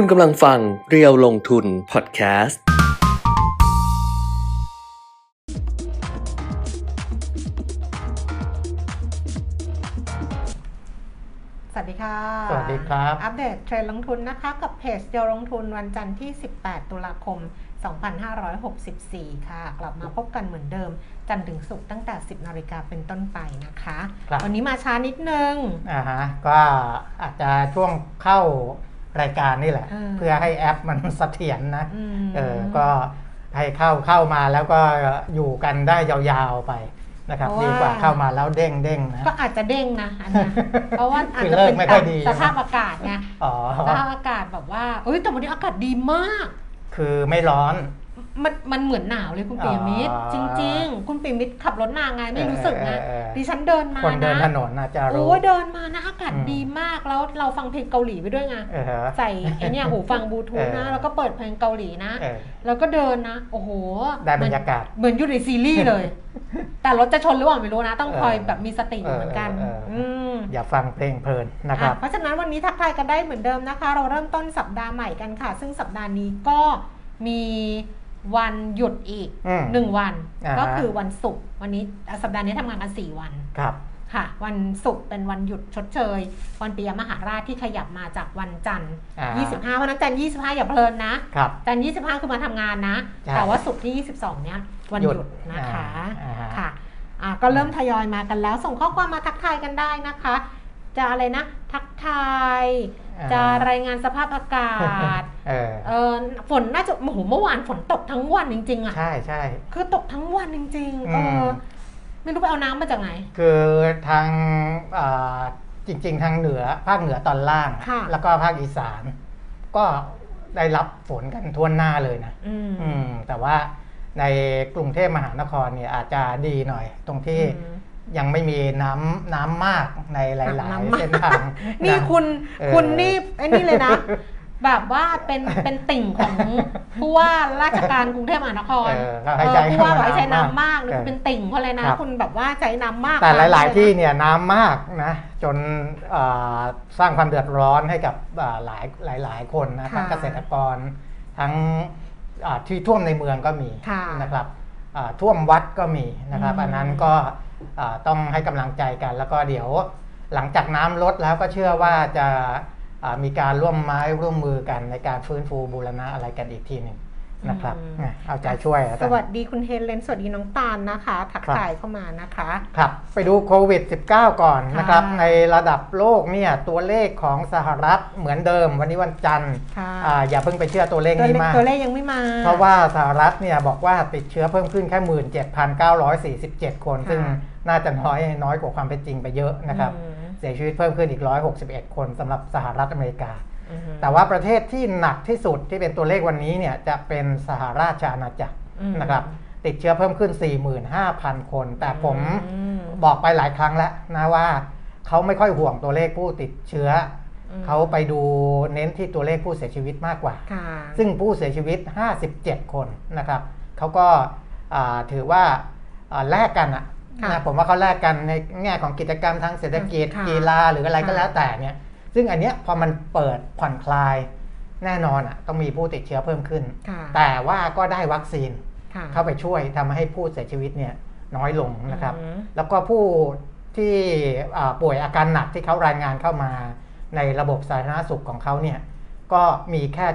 คุณกำลังฟังเรียวลงทุนพอดแคสต์ สวัสดีค่ะ สวัสดีครับ อัปเดตเทรนด์ลงทุนนะคะ กับเพจเดียวลงทุนวันจันทร์ที่ 18 ตุลาคม 2564 ค่ะ กลับมาพบกันเหมือนเดิม จันทร์ถึงศุกร์ตั้งแต่ 10 นาฬิกาเป็นต้นไปนะคะ ครับ วันนี้มาช้านิดนึง อ่าฮะ ก็อาจจะช่วงเข้า รายการนี่แหละเออเพื่อให้แอปมันเสถียรนะอืมเออก็ให้เข้าเข้ามาแล้วก็อยู่กันได้ยาวๆไปนะครับเพราะว่าดีกว่าเข้ามาแล้วเด้งเด้งนะก็อาจจะเด้งนะอันเนี้ยเพราะว่าอาจคือจะเลิกเป็นไม่ค่อยดีสภาพอากาศไงอ๋อสภาพอากาศแบบว่าเอ้ยแต่วันนี้อากาศดีมาก คือไม่ร้อน มันมันเหมือนหนาวเลยคุณปิยมิตรอ๋อจริง ๆ คุณปิยมิตรขับรถมาไงไม่รู้สึกนะเออเออเออดิฉันเดินมาคนเดินนะถนนน่าจะรู้โอ้ยเดินมานะอากาศอืมดีมากแล้วเราฟังเพลงเกาหลีไปด้วยไงเออฮะใส่ไอเนี่ยหูฟังบลูทูธนะเออแล้วก็เปิดเพลงเกาหลีนะเออแล้วก็เดินนะ โอ้โหได้บรรยากาศเหมือนอยู่ในซีรีส์เลย แต่รถจะชนหรือเปล่าไม่รู้นะ ต้องคอยเออแบบมีสติอยู่เหมือนกันเออเออเอออือืมอย่าฟังเพลงเพลินนะครับอะเพราะฉะนั้นวันนี้ทักทายกันได้เหมือนเดิมนะคะ เราเริ่มต้นสัปดาห์ใหม่กันค่ะ ซึ่งสัปดาห์นี้ก็มี วันหยุดอีกอืมหนึ่งวัน อ่าฮะ ก็คือวันศุกร์วันนี้อะสัปดาห์นี้ทำงานกันสี่วัน ครับ ค่ะ วันศุกร์เป็นวันหยุดชดเชย วันปียมหาราชที่ขยับมาจากวันจันทร์อ่า 25 เพราะฉะนั้นจันทร์25 อย่าเพลินนะ ครับ จันทร์25 คือมาทำงานนะ ใช่แต่ว่าศุกร์ที่ 22 เนี้ยวันหหยุยุดดนะคะอ่าอ่าฮะ ค่ะอะก็เริ่มทยอยมากันแล้ว ส่งข้อความมาทักทายกันได้นะคะ จะอะไรนะ ทักทายอ่า จะรายงานสภาพอากาศเออเออฝนน่าจะโอ้โหเมื่อวานฝนตกทั้งวันจริง ๆอะใช่ใช่คือตกทั้งวันจริงๆเออือมไม่รู้ไปเอาน้ำมาจากไหน คือทางอ่าจริง ๆ ทางเหนือภาคเหนือตอนล่างค่ะแล้วก็ภาคอีสาน ก็ได้รับฝนกันทั่วหน้าเลยนะอืมอืมแต่ว่าในกรุงเทพมหานครเนี่ยอาจจะดีหน่อย ตรงที่อืม ยังไม่มีน้ำน้ำมากในหลายน้ำๆมากเส้นทางนี่ะคุณเออคุณนี่ไอ้นี่เลยนะ แบบว่าเป็นเป็นติ่งของผู้ว่าราชการกรุงเทพมหานครเออเขาให้ใช้เออผู้ว่าบอกให้ใช้น้ำน้ำมามากกนี่เออเป็นติ่งเขาเลยนะครับคุณแบบว่าใช้น้ำมาก แต่หลายมกๆที่เนี่ยน้ำมากนะ จนเอ่อสร้างความเดือดร้อนให้กับเอ่อหลายหลาย ๆ คนนะทั้งเกษตรกรทั้งอ่าที่ท่วมในเมืองก็มีค่ะนะครับอ่าท่วมวัดก็มีนะครับอืมอันนั้นก็อ่า ต้องให้กำลังใจกัน แล้วก็เดี๋ยวหลังจากน้ำลดแล้วก็เชื่อว่าจะมีการร่วมไม้ร่วมมือกันในการฟื้นฟูบูรณะอะไรกันอีกทีหนึ่ง นะครับอะเอาใจช่วยอาสจารย์วัสดีคุณเฮเลนสวัสดีน้องตาลนะคะ ทักครับทายเข้ามานะคะครับไปดูโควิด -19 ก่อนนะครับค่ะในระดับโลกเนี่ยตัวเลขของสหรัฐเหมือนเดิม วันนี้วันจันทร์ค่ะอ่าอย่าเพิ่งไปเชื่อตัวเลขตัวนี้เลขมาก ตัวเลขยังไม่มา เพราะว่าสหรัฐเนี่ยบอกว่าติดเชื้อเพิ่มขึ้นแค่ 17,947 คนค่ะซึ่งน่าจะน้อยน้อยกว่าความเป็นจริงไปเยอะนะครับอืมเสียชีวิตเพิ่มขึ้นอีก 161 คนสำหรับสหรัฐอเมริกาอือฮึ แต่ว่าประเทศที่หนักที่สุดที่เป็นตัวเลขวันนี้เนี่ยจะเป็นสหราชอาณาจักรอืมนะครับติดเชื้อเพิ่มขึ้น 45,000 คน แต่ผมอืมบอกไปหลายครั้งแล้วนะว่าเขาไม่ค่อยห่วงตัวเลขผู้ติดเชื้ออมเขาไปดูเน้นที่ตัวเลขผู้เสียชีวิตมากกว่าค่ะซึ่งผู้เสียชีวิต 57 คนนะครับเขาก็อ่าถือว่าอ่าแลกกันอะค่ะนะผมว่าเขาแลกกันในแง่ของกิจกรรมทางเศรษฐกิจค่ะกีฬาหรืออะไรก็ค่ะแล้วแต่เนี่ย ซึ่งอันเนี้ยพอมันเปิดผ่อนคลายแน่นอนอะต้องมีผู้ติดเชื้อเพิ่มขึ้นค่ะแต่ว่าก็ได้วัคซีนค่ะเข้าไปช่วยทำให้ผู้เสียชีวิตเนี่ยน้อยลงนะครับอืมแล้วก็ผู้ที่อ่าป่วยอาการหนักที่เขารายงานเข้ามาในระบบสาธารณสุขของเขาเนี่ยก็มีแค่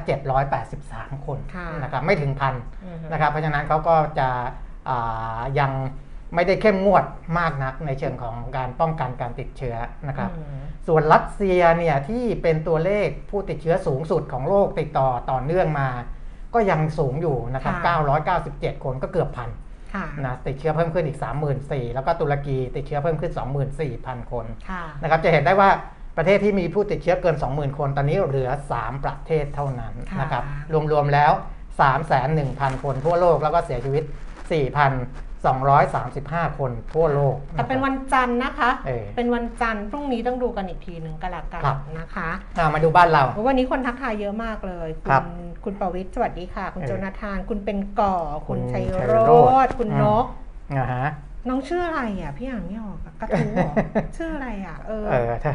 783 คนค่ะนะครับไม่ถึงพันอือฮึนะครับเพราะฉะนั้นเขาก็จะอ่ายังไม่ได้เข้มงวดมากนักในเชิงของการป้องกันการติดเชื้อนะครับอืม ส่วนรัสเซียเนี่ยที่เป็นตัวเลขผู้ติดเชื้อสูงสุดของโลกติดต่อต่อเนื่องมา ก็ยังสูงอยู่นะครับค่ะ997 คนก็เกือบพันค่ะนะติดเชื้อเพิ่มขึ้นอีก 34,000 แล้วก็ตุรกีติดเชื้อเพิ่มขึ้น 24,000 คนค่ะนะครับจะเห็นได้ว่าประเทศที่มีผู้ติดเชื้อเกิน 20,000 คนตอนนี้เหลือ 3 ประเทศเท่านั้นค่ะนะครับรวมๆแล้ว 3,100,000 คนทั่วโลกแล้วก็เสียชีวิต 4,235 คนทั่วโลก แต่เป็นวันจันทร์นะคะเออเป็นวันจันทร์พรุ่งนี้ต้องดูกันอีกทีหนึ่งก็แล้วกันครับนะคะอะมาดูบ้านเรา วันนี้คนทักทายเยอะมากเลยครับณคุณประวิทย์สวัสดีค่ะ คุณเออโจนาธาน คุณเป็นก่อ คุณคุณชัยชัยโรโรจจน์น์คุณอืมนกนะฮะน้องชื่ออะไรอะพี่อ่านไม่ออกอะกระทู้เหรอชื่ออะไรอะ เออเออถ้า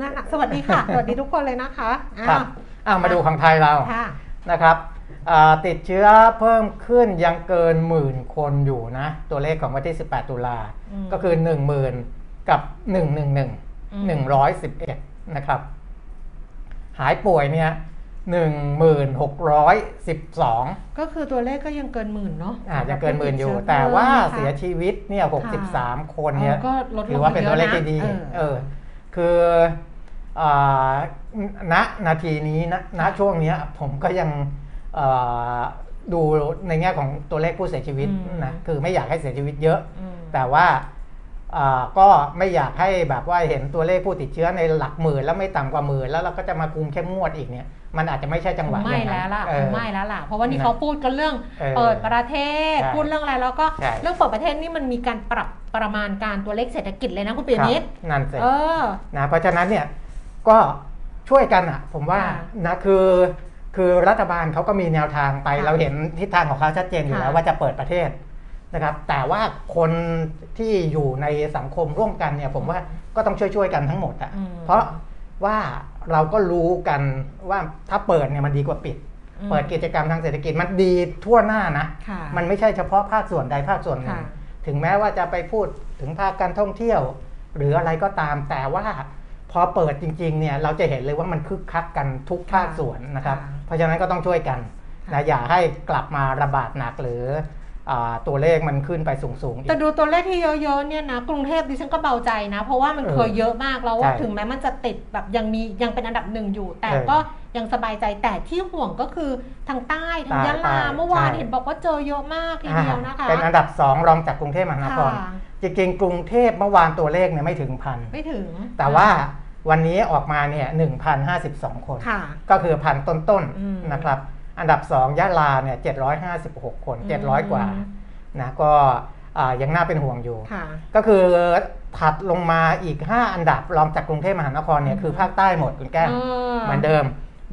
นั่นน่ะสวัสดีค่ะ สวัสดีทุกคนเลยนะคะอ้าวครับอ้าวมาดูของไทยเราค่ะนะครับอ่า ติดเชื้อเพิ่มขึ้นยังเกินหมื่นคนอยู่นะ ตัวเลขของวันที่ 18 ตุลาอืมก็คือ 1 0,000 กับ 111อืม111 นะครับ หายป่วยเนี่ย1612 ก็คือตัวเลขก็ยังเกินหมื่นเนาะอาจจะเกินหมื่นอยู่สำหรับผู้แต่ว่าชื้อเสียชีวิตเนี่ย63 คนเนี่ยเออก็ลดลงถือว่าเป็นตัวเลขที่ดีเยอะนะเออคืออ่าณนาทีนี้นะณช่วงเนี้ยผมก็ยังอ่า ดูในแง่ของตัวเลขผู้เสียชีวิตอืมนะคือไม่อยากให้เสียชีวิตเยอะอืมแต่ว่าอ่าก็ไม่อยากให้แบบว่าเห็นตัวเลขผู้ติดเชื้อในหลักหมื่นแล้วไม่ต่ำกว่าหมื่นแล้วเราก็จะมาคุมเข้มงวดอีกเนี่ยมันอาจจะไม่ใช่จังหวะไม่อย่างนั้นแล้วล่ะเออไม่แล้วล่ะ เพราะว่านี่นะเขาพูดกันเรื่องเออเปิดประเทศใช่พูดเรื่องอะไรแล้วก็ใช่เรื่องเปิดประเทศนี่มันมีการปรับประมาณการตัวเลขเศรษฐกิจเลยนะคุณปียครับมิตรนั่นสิเออนะเพราะฉะนั้นเนี่ยก็ช่วยกันอะ ผมว่าค่ะนะคือ คือรัฐบาลเขาก็มีแนวทางไปค่ะเราเห็นทิศทางของเขาชัดเจนอยู่ค่ะแล้วว่าจะเปิดประเทศนะครับ แต่ว่าคนที่อยู่ในสังคมร่วมกันเนี่ยผมว่าก็ต้องช่วยๆกันทั้งหมดอะอืมเพราะว่าเราก็รู้กันว่าถ้าเปิดเนี่ยมันดีกว่าปิดอืมเปิดกิจกรรมทางเศรษฐกิจมันดีทั่วหน้านะค่ะมันไม่ใช่เฉพาะภาคส่วนใดภาคส่วนหนึ่งค่ะถึงแม้ว่าจะไปพูดถึงภาคการท่องเที่ยว หรืออะไรก็ตามแต่ว่า พอเปิดจริงๆเนี่ยเราจะเห็นเลยว่ามันคึกคักกันทุกภาคส่วนนะครับค่ะเพราะฉะนั้นก็ต้องช่วยกันค่ะนะอย่าให้กลับมาระบาดหนักหรืออาตัวเลขมันขึ้นไปสูงๆอีแต่กดูตัวเลขที่เยอะๆเนี่ยนะกรุงเทพดิฉันก็เบาใจนะ เพราะว่ามันเออเคยเยอะมากแล้วใช่ถึงแม้มันจะติดแบบยังมียังเป็นอันดับหนึ่งอยู่ แต่เออก็ ยังสบายใจแต่ที่ห่วงก็คือทางใต้ทางยะลาใต้เมื่อวานใช่เห็นบอกว่าเจอเยอะมากทีเดียวนะคะอ่าเป็นอันดับสองรองจากกรุงเทพมหานครค่ะจริงๆกรุงเทพเมื่อวานตัวเลขเนี่ยไม่ถึงพันไม่ถึง แต่ว่าวันนี้ออกมาเนี่ย1,052 คนค่ะก็คือพันต้นอืมๆนะครับ อันดับ 2ยะลาเนี่ย756 คนอืม700 กว่านะก็อ่ายังน่าเป็นห่วงอยู่ค่ะก็คือถัดลงมาอีก 5 อันดับรองจากกรุงเทพมหานครเนี่ยอืมคือภาคใต้หมดคุณแก้มเออเหมือนเดิม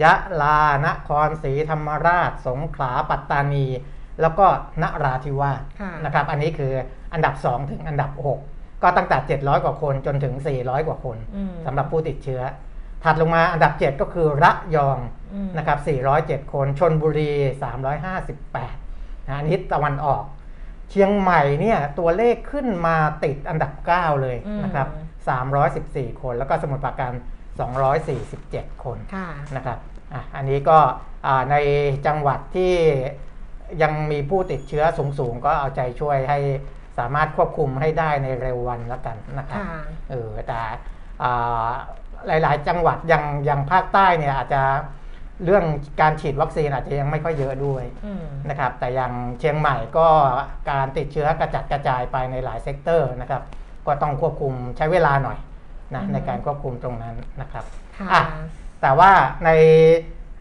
ยะลานครศรีธรรมราช สงขลาปัตตานี แล้วก็นราธิวาสค่ะนะครับ อันนี้คืออันดับ 2 ถึงอันดับ 6 ก็ตั้งแต่ 700 กว่าคนจนถึง 400 กว่าคนอืมสำหรับผู้ติดเชื้อ ถัดลงมาอันดับ 7 ก็คือระยองอืมนะครับ 407 คนชนบุรี 358นะอันนี้ตะวันออก เชียงใหม่เนี่ยตัวเลขขึ้นมาติดอันดับ 9 เลยนะครับ 314 คนแล้วก็สมุทรปราการ 247 คนค่ะนะครับอะอันนี้ก็อ่าในจังหวัดที่ยังมีผู้ติดเชื้อสูงๆ ก็เอาใจช่วยให้สามารถควบคุมให้ได้ในเร็ววันแล้วกันนะครับค่ะเออแต่อ่าหลายๆ จังหวัดยังยังภาคใต้เนี่ยอาจจะเรื่องการฉีดวัคซีนอาจจะยังไม่ค่อยเยอะด้วยอืมนะครับ แต่อย่างเชียงใหม่ก็การติดเชื้อกระจัดกระจายไปในหลาย sector นะครับ ก็ต้องควบคุมใช้เวลาหน่อย นะอืมในการควบคุมตรงนั้นนะครับค่ะอะแต่ว่าใน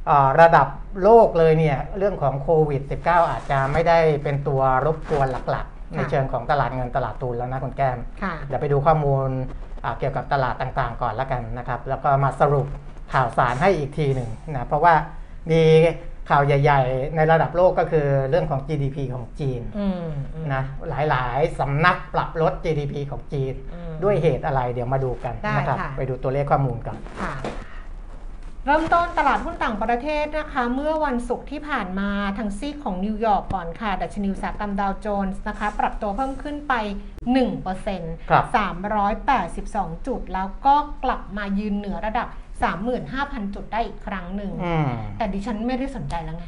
เอ่อระดับโลกเลยเนี่ยเรื่องของโควิด -19 อาจจะไม่ได้เป็นตัวรบกวนหลักๆ ในเชิงของตลาดเงินตลาดทุนแล้วนะคุณแก้มค่ะเดี๋ยวไปดูข้อมูลอ่าเกี่ยวกับตลาดต่างๆ ก่อนแล้วกันนะครับ แล้วก็มาสรุปข่าวสารให้อีกทีหนึ่งนะเพราะว่ามี ข่าวใหญ่ ๆ ในระดับโลกก็คือเรื่องของ GDP ของจีนอืมอืมนะหลายๆสำนักปรับลด GDP ของจีนอืมด้วยเหตุอะไรเดี๋ยวมาดูกันได้นะครับค่ะไปดูตัวเลขข้อมูลกันค่ะเริ่มต้นตลาดหุ้นต่างประเทศนะคะ เมื่อวันศุกร์ที่ผ่านมาทางซีกของนิวยอร์กก่อนค่ะ ดัชนีอุตสาหกรรมดาวโจนส์นะคะ ปรับตัวเพิ่มขึ้นไป1%ครับ382 จุด แล้วก็กลับมายืนเหนือระดับ 35,000 จุดได้อีกครั้งหนึ่งอืมแต่ดิฉันไม่ได้สนใจแล้วไง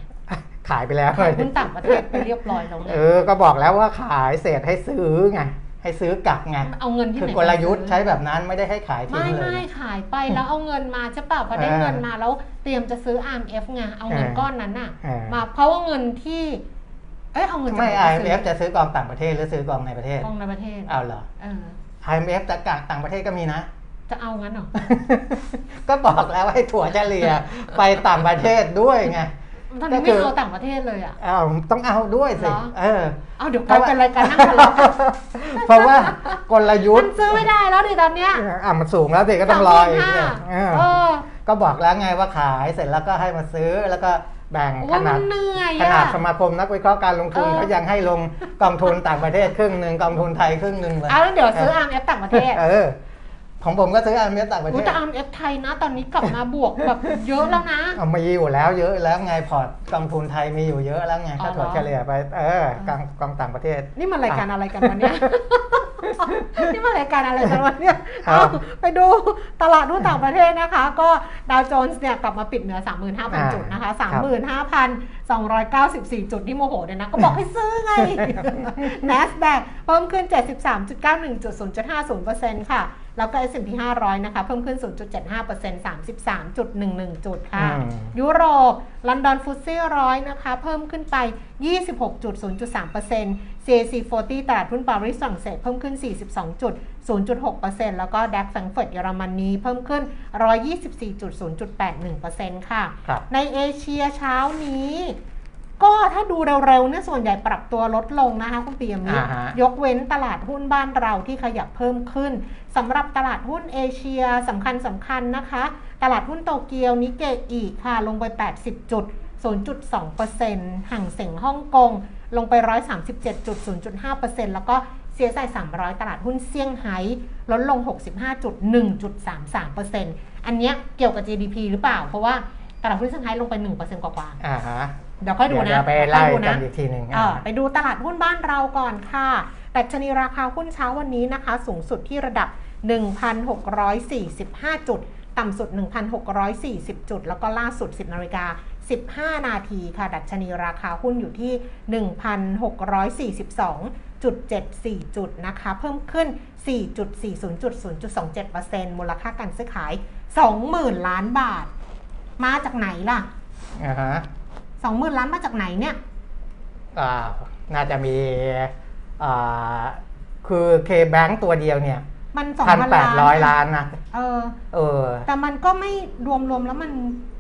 ขายไปแล้วขายหุ้นต่างประเทศไปเรียบร้อยแล้วไง เออ ก็บอกแล้วว่าขายเศษให้ซื้อไง ให้ซื้อกลับไง เอาเงินที่คืไหอนกลยุทธ์ไปซื้อใช้แบบนั้นไม่ได้ให้ขายทิ้ไม่งเลไม่ยขายไปแล้วเอาเงินมาใช่ป่ะพอได้เออเงินมาแล้วเตรียมจะซื้อ RMF ไง เอาเงินเออก้อนนั้นน่ะเออมาเพราะว่าเงินที่เอ้ยเอาเงินจากไม่หนปซื้ IMF จะซื้อกองต่างประเทศหรือซื้อกองในประเทศ กองในประเทศ เอาเหรอเออ IMF แต่กต่างประเทศก็มีนะ จะเอางั้นเหรอ ก็บอกแล้วให้ถั่วเฉลี่ยไปต่างประเทศด้วยไงตอนก็นี้คืไม่อเอาต่างประเทศเลยอะเอาต้องเอาด้วยสิเหรอเออ เอาเดี๋ยวกลายเป็นรายการนั่งทะเลาะกันเพราะว่ากลยุทมันธ์ซื้อไม่ได้แล้วดิตอนเนี้ยอะมันสูงแล้วสิก็ต้องรออีกสามหมื่นเนี่ยห้าเออเออก็บอกแล้วไงว่าขายเสร็จแล้วก็ให้มาซื้อแล้วก็แบ่งขว่ามันาดนเหนื่อยขนาอะดสมาคมนักวิเคราะห์การลงทุนเออเขายังให้ลงกองทุนต่างประเทศครึ่งหนึ่งกองทุนไทยครึ่งหนึ่งเลยเอาแล้วเดี๋ยวซื้อ RMF ต่างประเทศเออพ ของผมก็ซื้อ RMF ต่างประเทอุ้ยศแต่อาร์เอฟไทยนะ ตอนนี้กลับมาบวกแบบเยอะแล้วนะเอามีอยู่แล้วเยอะแล้วไงพอร์ตกองทุนไทยมีอยู่เยอะแล้วไงอ๋อถ้าเหรอถัวเฉลี่ยไปเออกองกองต่างประเทศ นี่มันรายการอะไรกันวะเนี่ย นี่มันรายการอะไรกันวะเนี่ยครัเอาบไปดูตลาดหุ้นต่างประเทศนะคะ ก็ดาวโจนส์เนี่ยกลับมาปิดเหนือ 35,000 จุดนะคะ 35,294 จุดที่โมโหเนี่ยนะก็บอกให้ซื้อไง NASDAQ เพิ่มขึ้น 73.91จุด0.50%ค่ะแล้วก็ S&P 500 นะคะ เพิ่มขึ้น 0.75% 33.11 จุดค่ะอืมยุโรป ลอนดอนฟุตซี่ร้อยนะคะ เพิ่มขึ้นไป 26.0.3% CAC 40 ตลาดหุ้นปารีสฝรั่งเศสเพิ่มขึ้น42.0.6%แล้วก็ดัคแฟรงก์เฟิร์ตเยอรมนีเพิ่มขึ้น 124.0.81%ค่ะครับในเอเชียเช้านี้ ก็ถ้าดูเร็วๆเนี่ยส่วนใหญ่ปรับตัวลดลงนะคะคุณปียมิตรอ่าฮะยกเว้นตลาดหุ้นบ้านเราที่ขยับเพิ่มขึ้นสำหรับตลาดหุ้นเอเชียสำคัญสำคัญนะคะ ตลาดหุ้นโตเกียวนิเกอีค่ะ ลงไป 80 จุด 0.2%ห่างเส็งฮ่องกงลงไป 137.0.5%แล้วก็ เสียใส่300 ตลาดหุ้นเซี่ยงไฮ้ลดลง 65.1.33%อันเนี้ยเกี่ยวกับ GDP หรือเปล่า เพราะว่าตลาดหุ้นเซี่ยงไฮ้ลงไป 1%กว่าๆอ่าฮะเดี๋ยวค่อยดูเดี๋ยวนะจะไปเดี๋ยวค่ไล่อยดูกันะนอีกทีหนึ่งเออไปดูตลาดหุ้นบ้านเราก่อนค่ะดัชนีราคาหุ้นเช้าวันนี้นะคะ สูงสุดที่ระดับ 1,645 จุด ต่ำสุด 1,640 จุด แล้วก็ล่าสุด 10นาฬิกา15 นาทีค่ะ ดัชนีราคาหุ้นอยู่ที่ 1,642.74 จุดนะคะ เพิ่มขึ้น 4.40.0.27%มูลค่าการซื้อขาย 20,000 ล้านบาท มาจากไหนล่ะอ่าฮะ20,000 ล้านมาจากไหนเนี่ยอ่าน่าจะมีอ่าคือ K-Bank ตัวเดียวเนี่ย มันสองพันพันแปดร้อยล้าล้านนนะเออ เออ แต่มันก็ไม่รวมรวมๆแล้วมัน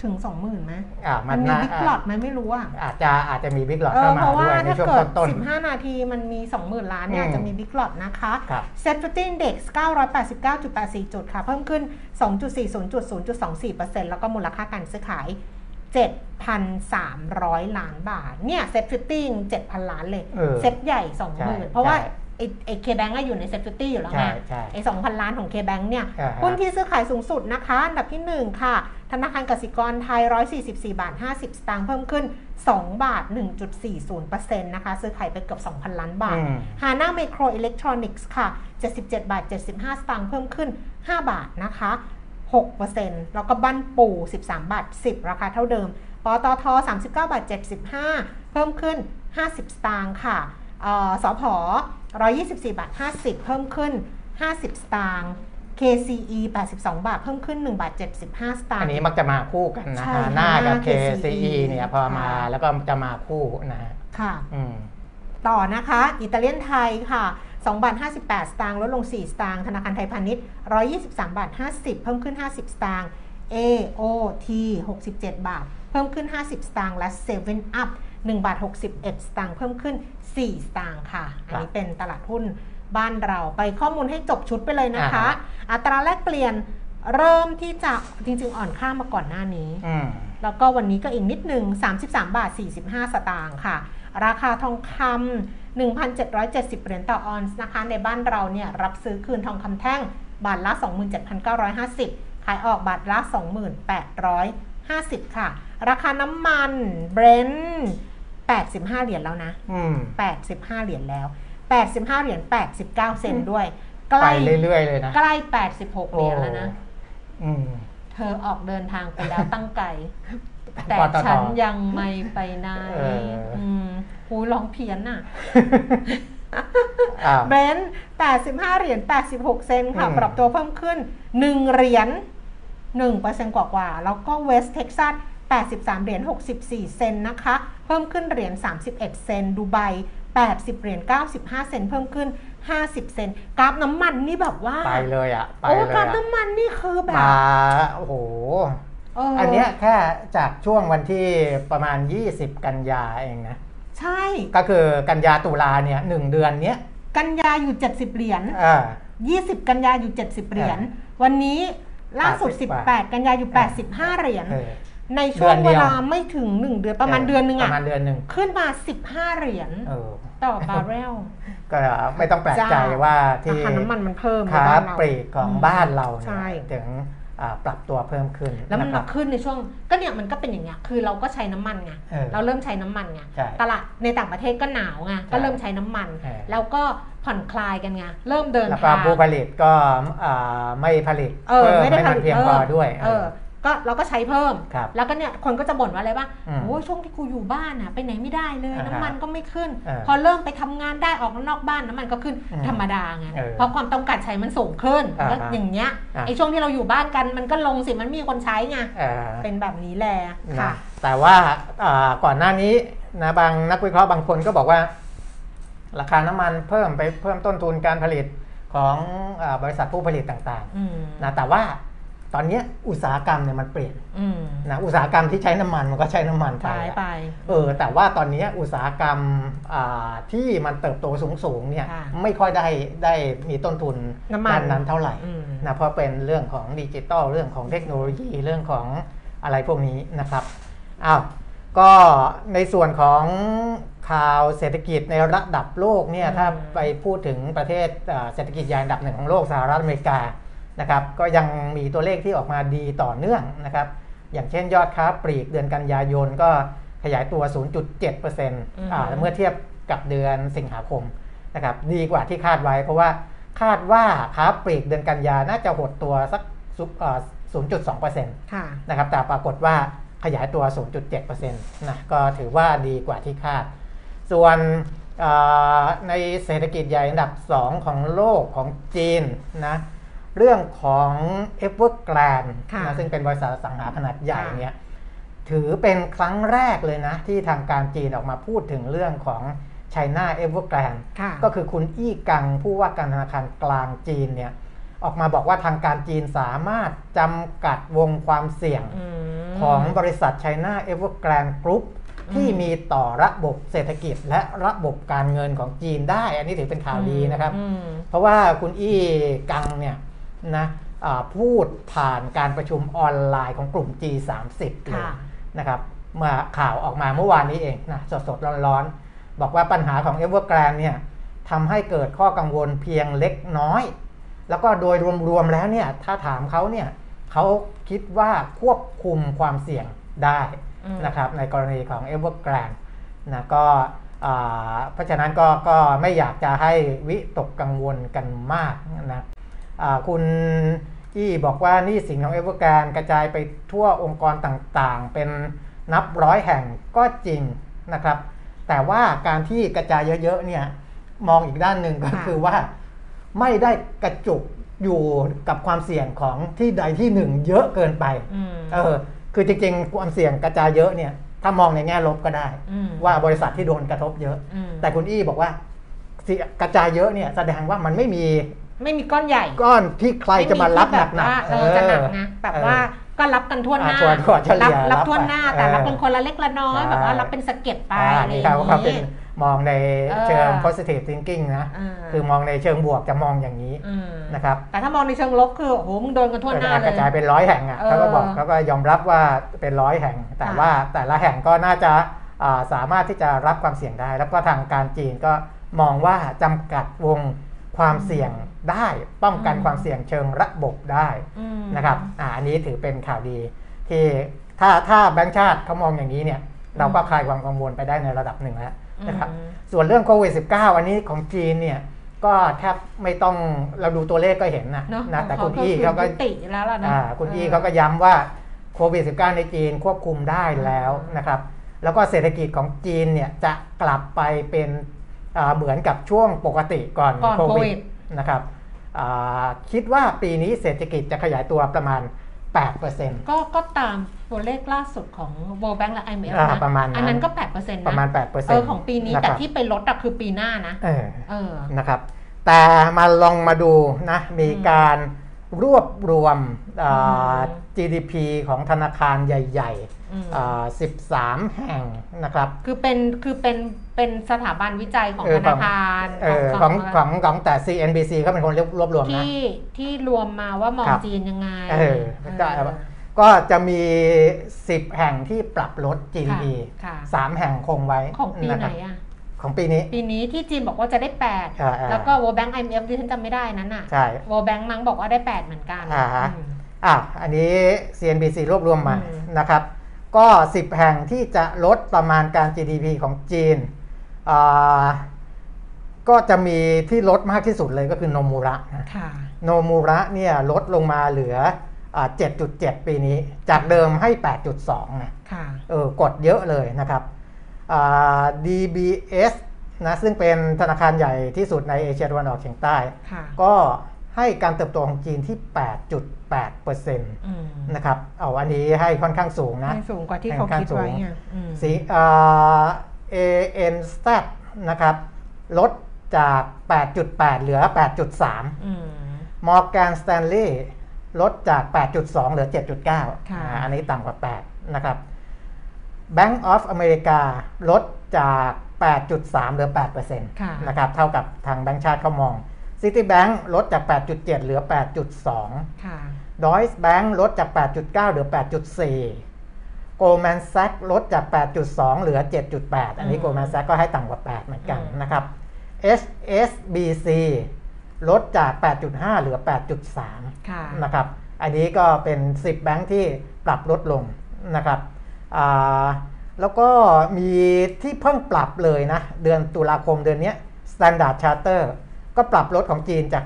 ถึงสองหมื่นไหมอ่ามัมันนมีน่าบิ๊กหลอดไหมไม่รู้อะอาจจะอาจจะมีบิ๊กหลอดเออเข้ามาเพราะว่าด้วยในถ้าช่วงเกิดต้น15นาทีมันมี20,000ล้านเนี่ยอืมอาจจะมีบิ๊กหลอดนะคะครับ Set 50 Index 989.84จุดค่ะ เพิ่มขึ้น2.40.0.24%แล้วก็มูลค่าการซื้อขาย7,300 ล้านบาท เนี่ย Set 50 7,000 ล้านเลยเออเซ็ตใหญ่ใช่20,000 เพราะว่าใช่ ไอ้ไอ้เคแบงก์อยู่ในเซ็ต50อยู่แล้วไงใช่ใช่ไอ้2,000ล้านของ K-Bank เนี่ยอ่าฮะหุ้นที่ซื้อขายสูงสุดนะคะอันดับที่ 1 ค่ะ ธนาคารกสิกรไทย 144 บาท 50 สตางค์เพิ่มขึ้น 2 บาท 1.40%นะคะ ซื้อขายไปเกือบ 2,000 ล้านบาทอืมฮาน่าไมโครอิเล็กทรอนิกส์ค่ะ 77 บาท 75 สตางค์เพิ่มขึ้น 5 บาทนะคะ6%แล้วก็บ้านปู13 บาท 10 ราคาเท่าเดิม ปตท 39 บาท 75 เพิ่มขึ้น 50 สตางค์ค่ะ เอ่อสพ124บาท50 เพิ่มขึ้น 50 สตางค์ KCE 82 บาท เพิ่มขึ้น1บาท75 สตางอันค์นี้มักจะมาคู่กันนะใช่ฮะหน้ากับหน้า KCE KCE เนี่ยพอมาค่ะแล้วก็จะมาคู่นะฮะค่ะอืมต่อนะคะ อิตาเลียนไทยค่ะ2บาท58 สตางค์ลดลง 4 สตางค์ธนาคารไทยพาณิชย์ 123 บาท 50 เพิ่มขึ้น 50 สตางค์ AOT 67 บาท เพิ่มขึ้น 50 สตางค์และ7 Up 1บาท61 สตางค์เพิ่มขึ้น 4 สตางค์ค่ะ อันนี้เป็นตลาดหุ้นบ้านเราไปข้อมูลให้จบชุดไปเลยนะคะอ่าฮะอัตราแลกเปลี่ยนเริ่มที่จะจริง ๆ อ่อนค่ามาก่อนหน้านี้อืมแล้วก็วันนี้ก็อีกนิดหนึ่ง33 บาท 45 สตางค์ค่ะ ราคาทองคำ1,770 เหรียญต่อออนซ์นะคะ ในบ้านเราเนี่ยรับซื้อคืนทองคำแท่งบาทละ 27,950 ขายออกบาทละ 2850 ค่ะ ราคาน้ำมันเบรนท์ 85 เหรียญแล้วนะอืม85 เหรียญแล้ว 85 เหรียญ 89 เซนต์ด้วย ใกไปล้เรื่อยๆเลยนะ ใกล้ 86 เหรียญแล้วนะอืมเธอออกเดินทางไปแล้วตั้งไกล แต่ปตทฉันยังไม่ไปไหนเอออืมหูร้องเพี้ยนน่ะอ่าเบรนท์85 เหรียญ 86 เซนต์ค่ะอืมปรับตัวเพิ่มขึ้น 1 เหรียญ1%กว่ากว่าๆแล้วก็เวสเท็กซัส 83 เหรียญ 64 เซนต์นะคะ เพิ่มขึ้นเหรียญ 31 เซนต์ดูไบ 80 เหรียญ 95 เซนต์เพิ่มขึ้น 50 เซนต์กราฟน้ำมันนี่แบบว่า ไปเลยอะไปโอ้เลยกราฟอะน้ำมันนี่คือแบบมาโอ้โหเอออันเนี้ยแค่จากช่วงวันที่ประมาณ 20 กันยาเองนะ ใช่ ก็คือกันยาตุลาเนี่ยหนึ่งเดือนเนี้ยกันยาอยู่ 70 เหรียญอ่า20 กันยาอยู่ 70 เหรียญเออวันนี้ล่าสุด 80 18 กันยาอยู่ 85 เหรียญ เออ ในช่วงเดือนเดีเวยวลาไม่ถึง1เดือนประมาณเดือนหนึงปอะระมาณเดือนหนึ่งขึ้นมา 15 เหรียญเออต่อบาร์เรลก็ไม่ต้องแปลกใจจ้าว่าราที่คาน้ำมันมันเพิ่มในค้าบ้านเราปลีกของบ้านเราใช่เนี่ยถึงอ่าปรับตัวเพิ่มขึ้น แล้วมันนะครัมาบขึ้นในช่วงก็เนี่ยมันก็เป็นอย่างเงี้ยคือเราก็ใช้น้ำมันไงเออเราเริ่มใช้น้ำมันไงใช่ตลาดในต่างประเทศก็หนาวไงก็เริ่มใช้น้ำมันเออแล้วก็ผ่อนคลายกันไงเริ่มเดินแล้วก็ทางผู้ผลิตก็อ่าไม่ผลิตเออเพิ่มไม่ได้ให้ผมันลิตเพียงพอด้วยเออ ก็เราก็ใช้เพิ่ม ครับแล้วก็เนี่ยคนก็จะบ่นว่าอะไรบ้างอืมโอ้ยช่วงที่กูอยู่บ้านอะไปไหนไม่ได้เลย อ่าฮะน้ำมันก็ไม่ขึ้นเออพอเริ่มไปทำงานได้ออกนอกบ้านน้ำมันก็ขึ้นอืมธรรมดาไงเออเพราะความต้องการใช้มันสูงขึ้นอ่าฮะแล้วอย่างเงี้ยอะไอ้ช่วงที่เราอยู่บ้านกันมันก็ลงสิมันมีคนใช้ไงเอ่อเป็นแบบนี้แหละนะค่ะ แต่ว่าอ่าก่อนหน้านี้นะบางนักวิเคราะห์บางคนก็บอกว่า ราคาน้ำมันเพิ่มไปเพิ่มต้นทุนการผลิตของอาบริษัทผู้ผลิตต่างอืม ๆนะแต่ว่า ตอนเนี้ยอุตสาหกรรมเนี่ยมันเปลี่ยนอืมนะอุตสาหกรรมที่ใช้น้ำมันมันก็ใช้น้ำมันไปใช้ไปเออแต่ว่าตอนนี้อุตสาหกรรมอ่าที่มันเติบโตสูงๆเนี่ยค่ะไม่ค่อยได้ได้มีต้นทุนน้ำมันด้านนั้นเท่าไหร่อืมนะเพราะเป็นเรื่องของดิจิตอลเรื่องของเทคโนโลยีเรื่องของอะไรพวกนี้นะครับอ้าวก็ในส่วนของข่าวเศรษฐกิจในระดับโลกเนี่ยอืมถ้าไปพูดถึงประเทศอ่าเศรษฐกิจใหญ่อันดับหนึ่งของโลกสหรัฐอเมริกา นะครับก็ยังมีตัวเลขที่ออกมาดีต่อเนื่องนะครับอย่างเช่นยอดค้าปลีกเดือนกันยายนก็ขยายตัว 0.7%อ่าเมื่อเทียบกับเดือนสิงหาคมนะครับดีกว่าที่คาดไว้ เพราะว่าคาดว่าค้าปลีกเดือนกันยาน่าจะหดตัวสักซุปอ่า0.2%นค่ะะครับแต่ปรากฏว่าขยายตัว 0.7%นะก็ถือว่าดีกว่าที่คาด ส่วนอ่าในเศรษฐกิจใหญ่อันดับ 2 ของโลกของจีนนะ เรื่องของ Evergrande ค่ะนะซึ่งเป็นบริษัทอสังหาขนาดใหญ่ค่ะเนี่ยถือเป็นครั้งแรกเลยนะ ที่ทางการจีนออกมาพูดถึงเรื่องของ China Evergrande ค่ะก็คือคุณอี้กังผู้ว่าการธนาคารกลางจีนเนี่ยออกมาบอกว่าทางการจีนสามารถจำกัดวงความเสี่ยงอืมของบริษัท China Evergrande Group ที่มีต่อระบบเศรษฐกิจและระบบการเงินของจีนได้ อันนี้ถือเป็นข่าวดีนะครับอืมเพราะว่าคุณอี้กังเนี่ย นะอ่าพูดผ่านการประชุมออนไลน์ของกลุ่ม G30 เลยค่ะนะครับเมื่อข่าวออกมาเมื่อวานนี้เองนะสดๆร้อนๆ บอกว่าปัญหาของ Evergrande เนี่ยทำให้เกิดข้อกังวลเพียงเล็กน้อย แล้วก็โดยรวมๆแล้วเนี่ยถ้าถามเขาเนี่ยเขาคิดว่าควบคุมความเสี่ยงได้อืมนะครับในกรณีของ Evergrande นะก็อ่าเพราะฉะนั้นก็ก็ไม่อยากจะให้วิตกกังวลกันมากนะอ่า คุณอี้บอกว่าหนี่สินของ Evergrande กระจายไปทั่วองค์กรต่างๆ เป็นนับร้อยแห่งก็จริงนะครับ แต่ว่าการที่กระจายเยอะๆเนี่ยมองอีกด้านหนึ่งก็ค่ะคือว่าไม่ได้กระจุกอยู่กับความเสี่ยงของที่ใดที่หนึ่งเยอะเกินไปอืมเออคือจริงๆ ความเสี่ยงกระจายเยอะเนี่ย ถ้ามองในแง่ลบก็ได้อืมว่าบริษัทที่โดนกระทบเยอะอืมแต่คุณอี้บอกว่าเสี่ยงกระจายเยอะเนี่ยแสดงว่ามันไม่มี ไม่มีก้อนใหญ่ก้อนที่ใครจะมารับหไที่นักแบบว่าๆเออจะหนักนะแบบว่าก็รับกันทั่วหน้าอ่าทั่วทั่วเฉลี่ยรับรับทั่วหน้าไปแต่รับเออเป็นคนละเล็กละน้อยใช่แบบว่ารับเป็นสะเก็ดไปอ่าอะไรอนี่ย่างเขาเขาเป็นนี้มองในเออเชิง positive thinking นะอ่าคือมองในเชิงบวกจะมองอย่างนี้อืมนะครับ แต่ถ้ามองในเชิงลบคือโอ้โหมึงโดนกันทั่วหน้าเลกยระจายเป็นร้อยแห่งอะเออเขาก็บอกเขาก็ยอมรับว่าเป็นร้อยแห่ง แต่ค่ะว่าแต่ละแห่งก็น่าจะอ่าสามารถที่จะรับความเสี่ยงได้ แล้วก็ทางการจีนก็มองว่าจำกัดวงความเสี่ยง ได้ป้องกันอืมความเสี่ยงเชิงระบบได้อืมนะครับอ่าอันนี้ถือเป็นข่าวดีที่ถ้าถ้าแบงก์ชาติเขามองอย่างนี้เนี่ยเราก็คลายความกังวลไปได้ในระดับหนึ่งแล้วนะครับอืมส่วนเรื่องโควิด -19 อันนี้ของจีนเนี่ยก็แทบไม่ต้องเราดูตัวเลขก็เห็นนะเนาะนะแต่ขคุงณอี้เขาก็ยุติแล้วล่ะนะอ่าคุณอี้เขาก็ย้ำว่าโควิด -19 ในจีนควบคุมได้แล้วนะครับ แล้วก็เศรษฐกิจของจีนเนี่ยจะกลับไปเป็นอ่าเหมือนกับช่วงปกติก่อนก่อนโคโควิวิดดนะครับอ่า คิดว่าปีนี้เศรษฐกิจจะขยายตัวประมาณ 8%ก็ก็ตามตัวเลขล่าสุดของ World Bank และ IMF อ่านะประมาณนั้นอันนั้นก็ 8%นะประมาณ 8%เออของปีนี้ะแต่ครับที่ไปลดอะคือปีหน้านะเออเออนะครับ แต่มาลองมาดูนะ มีการรวบรวมอ่าอืม GDP ของธนาคารใหญ่อืมๆอ่า 13 แห่งนะครับ คือเป็นคือเป็นเป็นสถาบันวิจัยของเออธนาคารเออของของของแต่ CNBC ก็เป็นคนรวบรวมนะที่ที่รวมมาว่ามองครับจีนยังไงเออก็เออก็จะมี 10 แห่งที่ปรับลด GDP ค่ะ3แห่งคงไว้ของปีนะไหคนรับอะของปีนี้ ปีนี้ที่จีนบอกว่าจะได้อ่าๆ8แล้วก็ World Bank IMF ที่ฉันจำไม่ได้นั้นอะใช่ World Bank มั้งบอกว่าได้ 8 เหมือนกันอ่าฮะอืมอะอันนี้ CNBC รวบรวมมาอืมนะครับ ก็ 10 แห่งที่จะลดประมาณการ GDP ของจีนอ่าก็จะมีที่ลดมากที่สุดเลยก็คือโนมูระนะค่ะโนมูระเนี่ยลดลงมาเหลืออ่า7.7 ปีนี้ จากเดิมให้ 8.2นะค่ะเออกดเยอะเลยนะครับอ่า DBS นะซึ่งเป็นธนาคารใหญ่ที่สุดในเอเชียตะวันออกเฉียงใต้ค่ะก็ ให้การเติบโตของจีนที่ 8.8%อืมนะครับเอาอันนี้ให้ค่อนข้างสูงนะให้สูงกว่าที่เขาคิดไว้ไงอืมสีอ่า ANZ นะครับ ลดจาก 8.8 เหลือ 8.3อืม Morgan Stanley ลดจาก 8.2 เหลือ 7.9ค่ะอ่าอันนี้ต่ำกว่า 8 นะครับ Bank of America ลดจาก 8.3 เหลือ8%ค่ะนะครับ เท่ากับทางแบงก์ชาติเขามอง Citibank ลดจาก 8.7 เหลือ 8.2ค่ะ Deutsche Bank ลดจาก 8.9 เหลือ 8.4 Goldman Sachs ลดจาก 8.2 เหลือ 7.8 อันนี้อืม Goldman Sachs ก็ให้ต่ำกว่า 8 เหมือนกันอืมนะครับ HSBC ลดจาก 8.5 เหลือ 8.3ค่ะนะครับ อันนี้ก็เป็น 10 แบงค์ที่ปรับลดลงนะครับอ่าแล้วก็มีที่เพิ่งปรับเลยนะ เดือนตุลาคมเดือนเนี้ย Standard Charter ก็ปรับลดของจีนจาก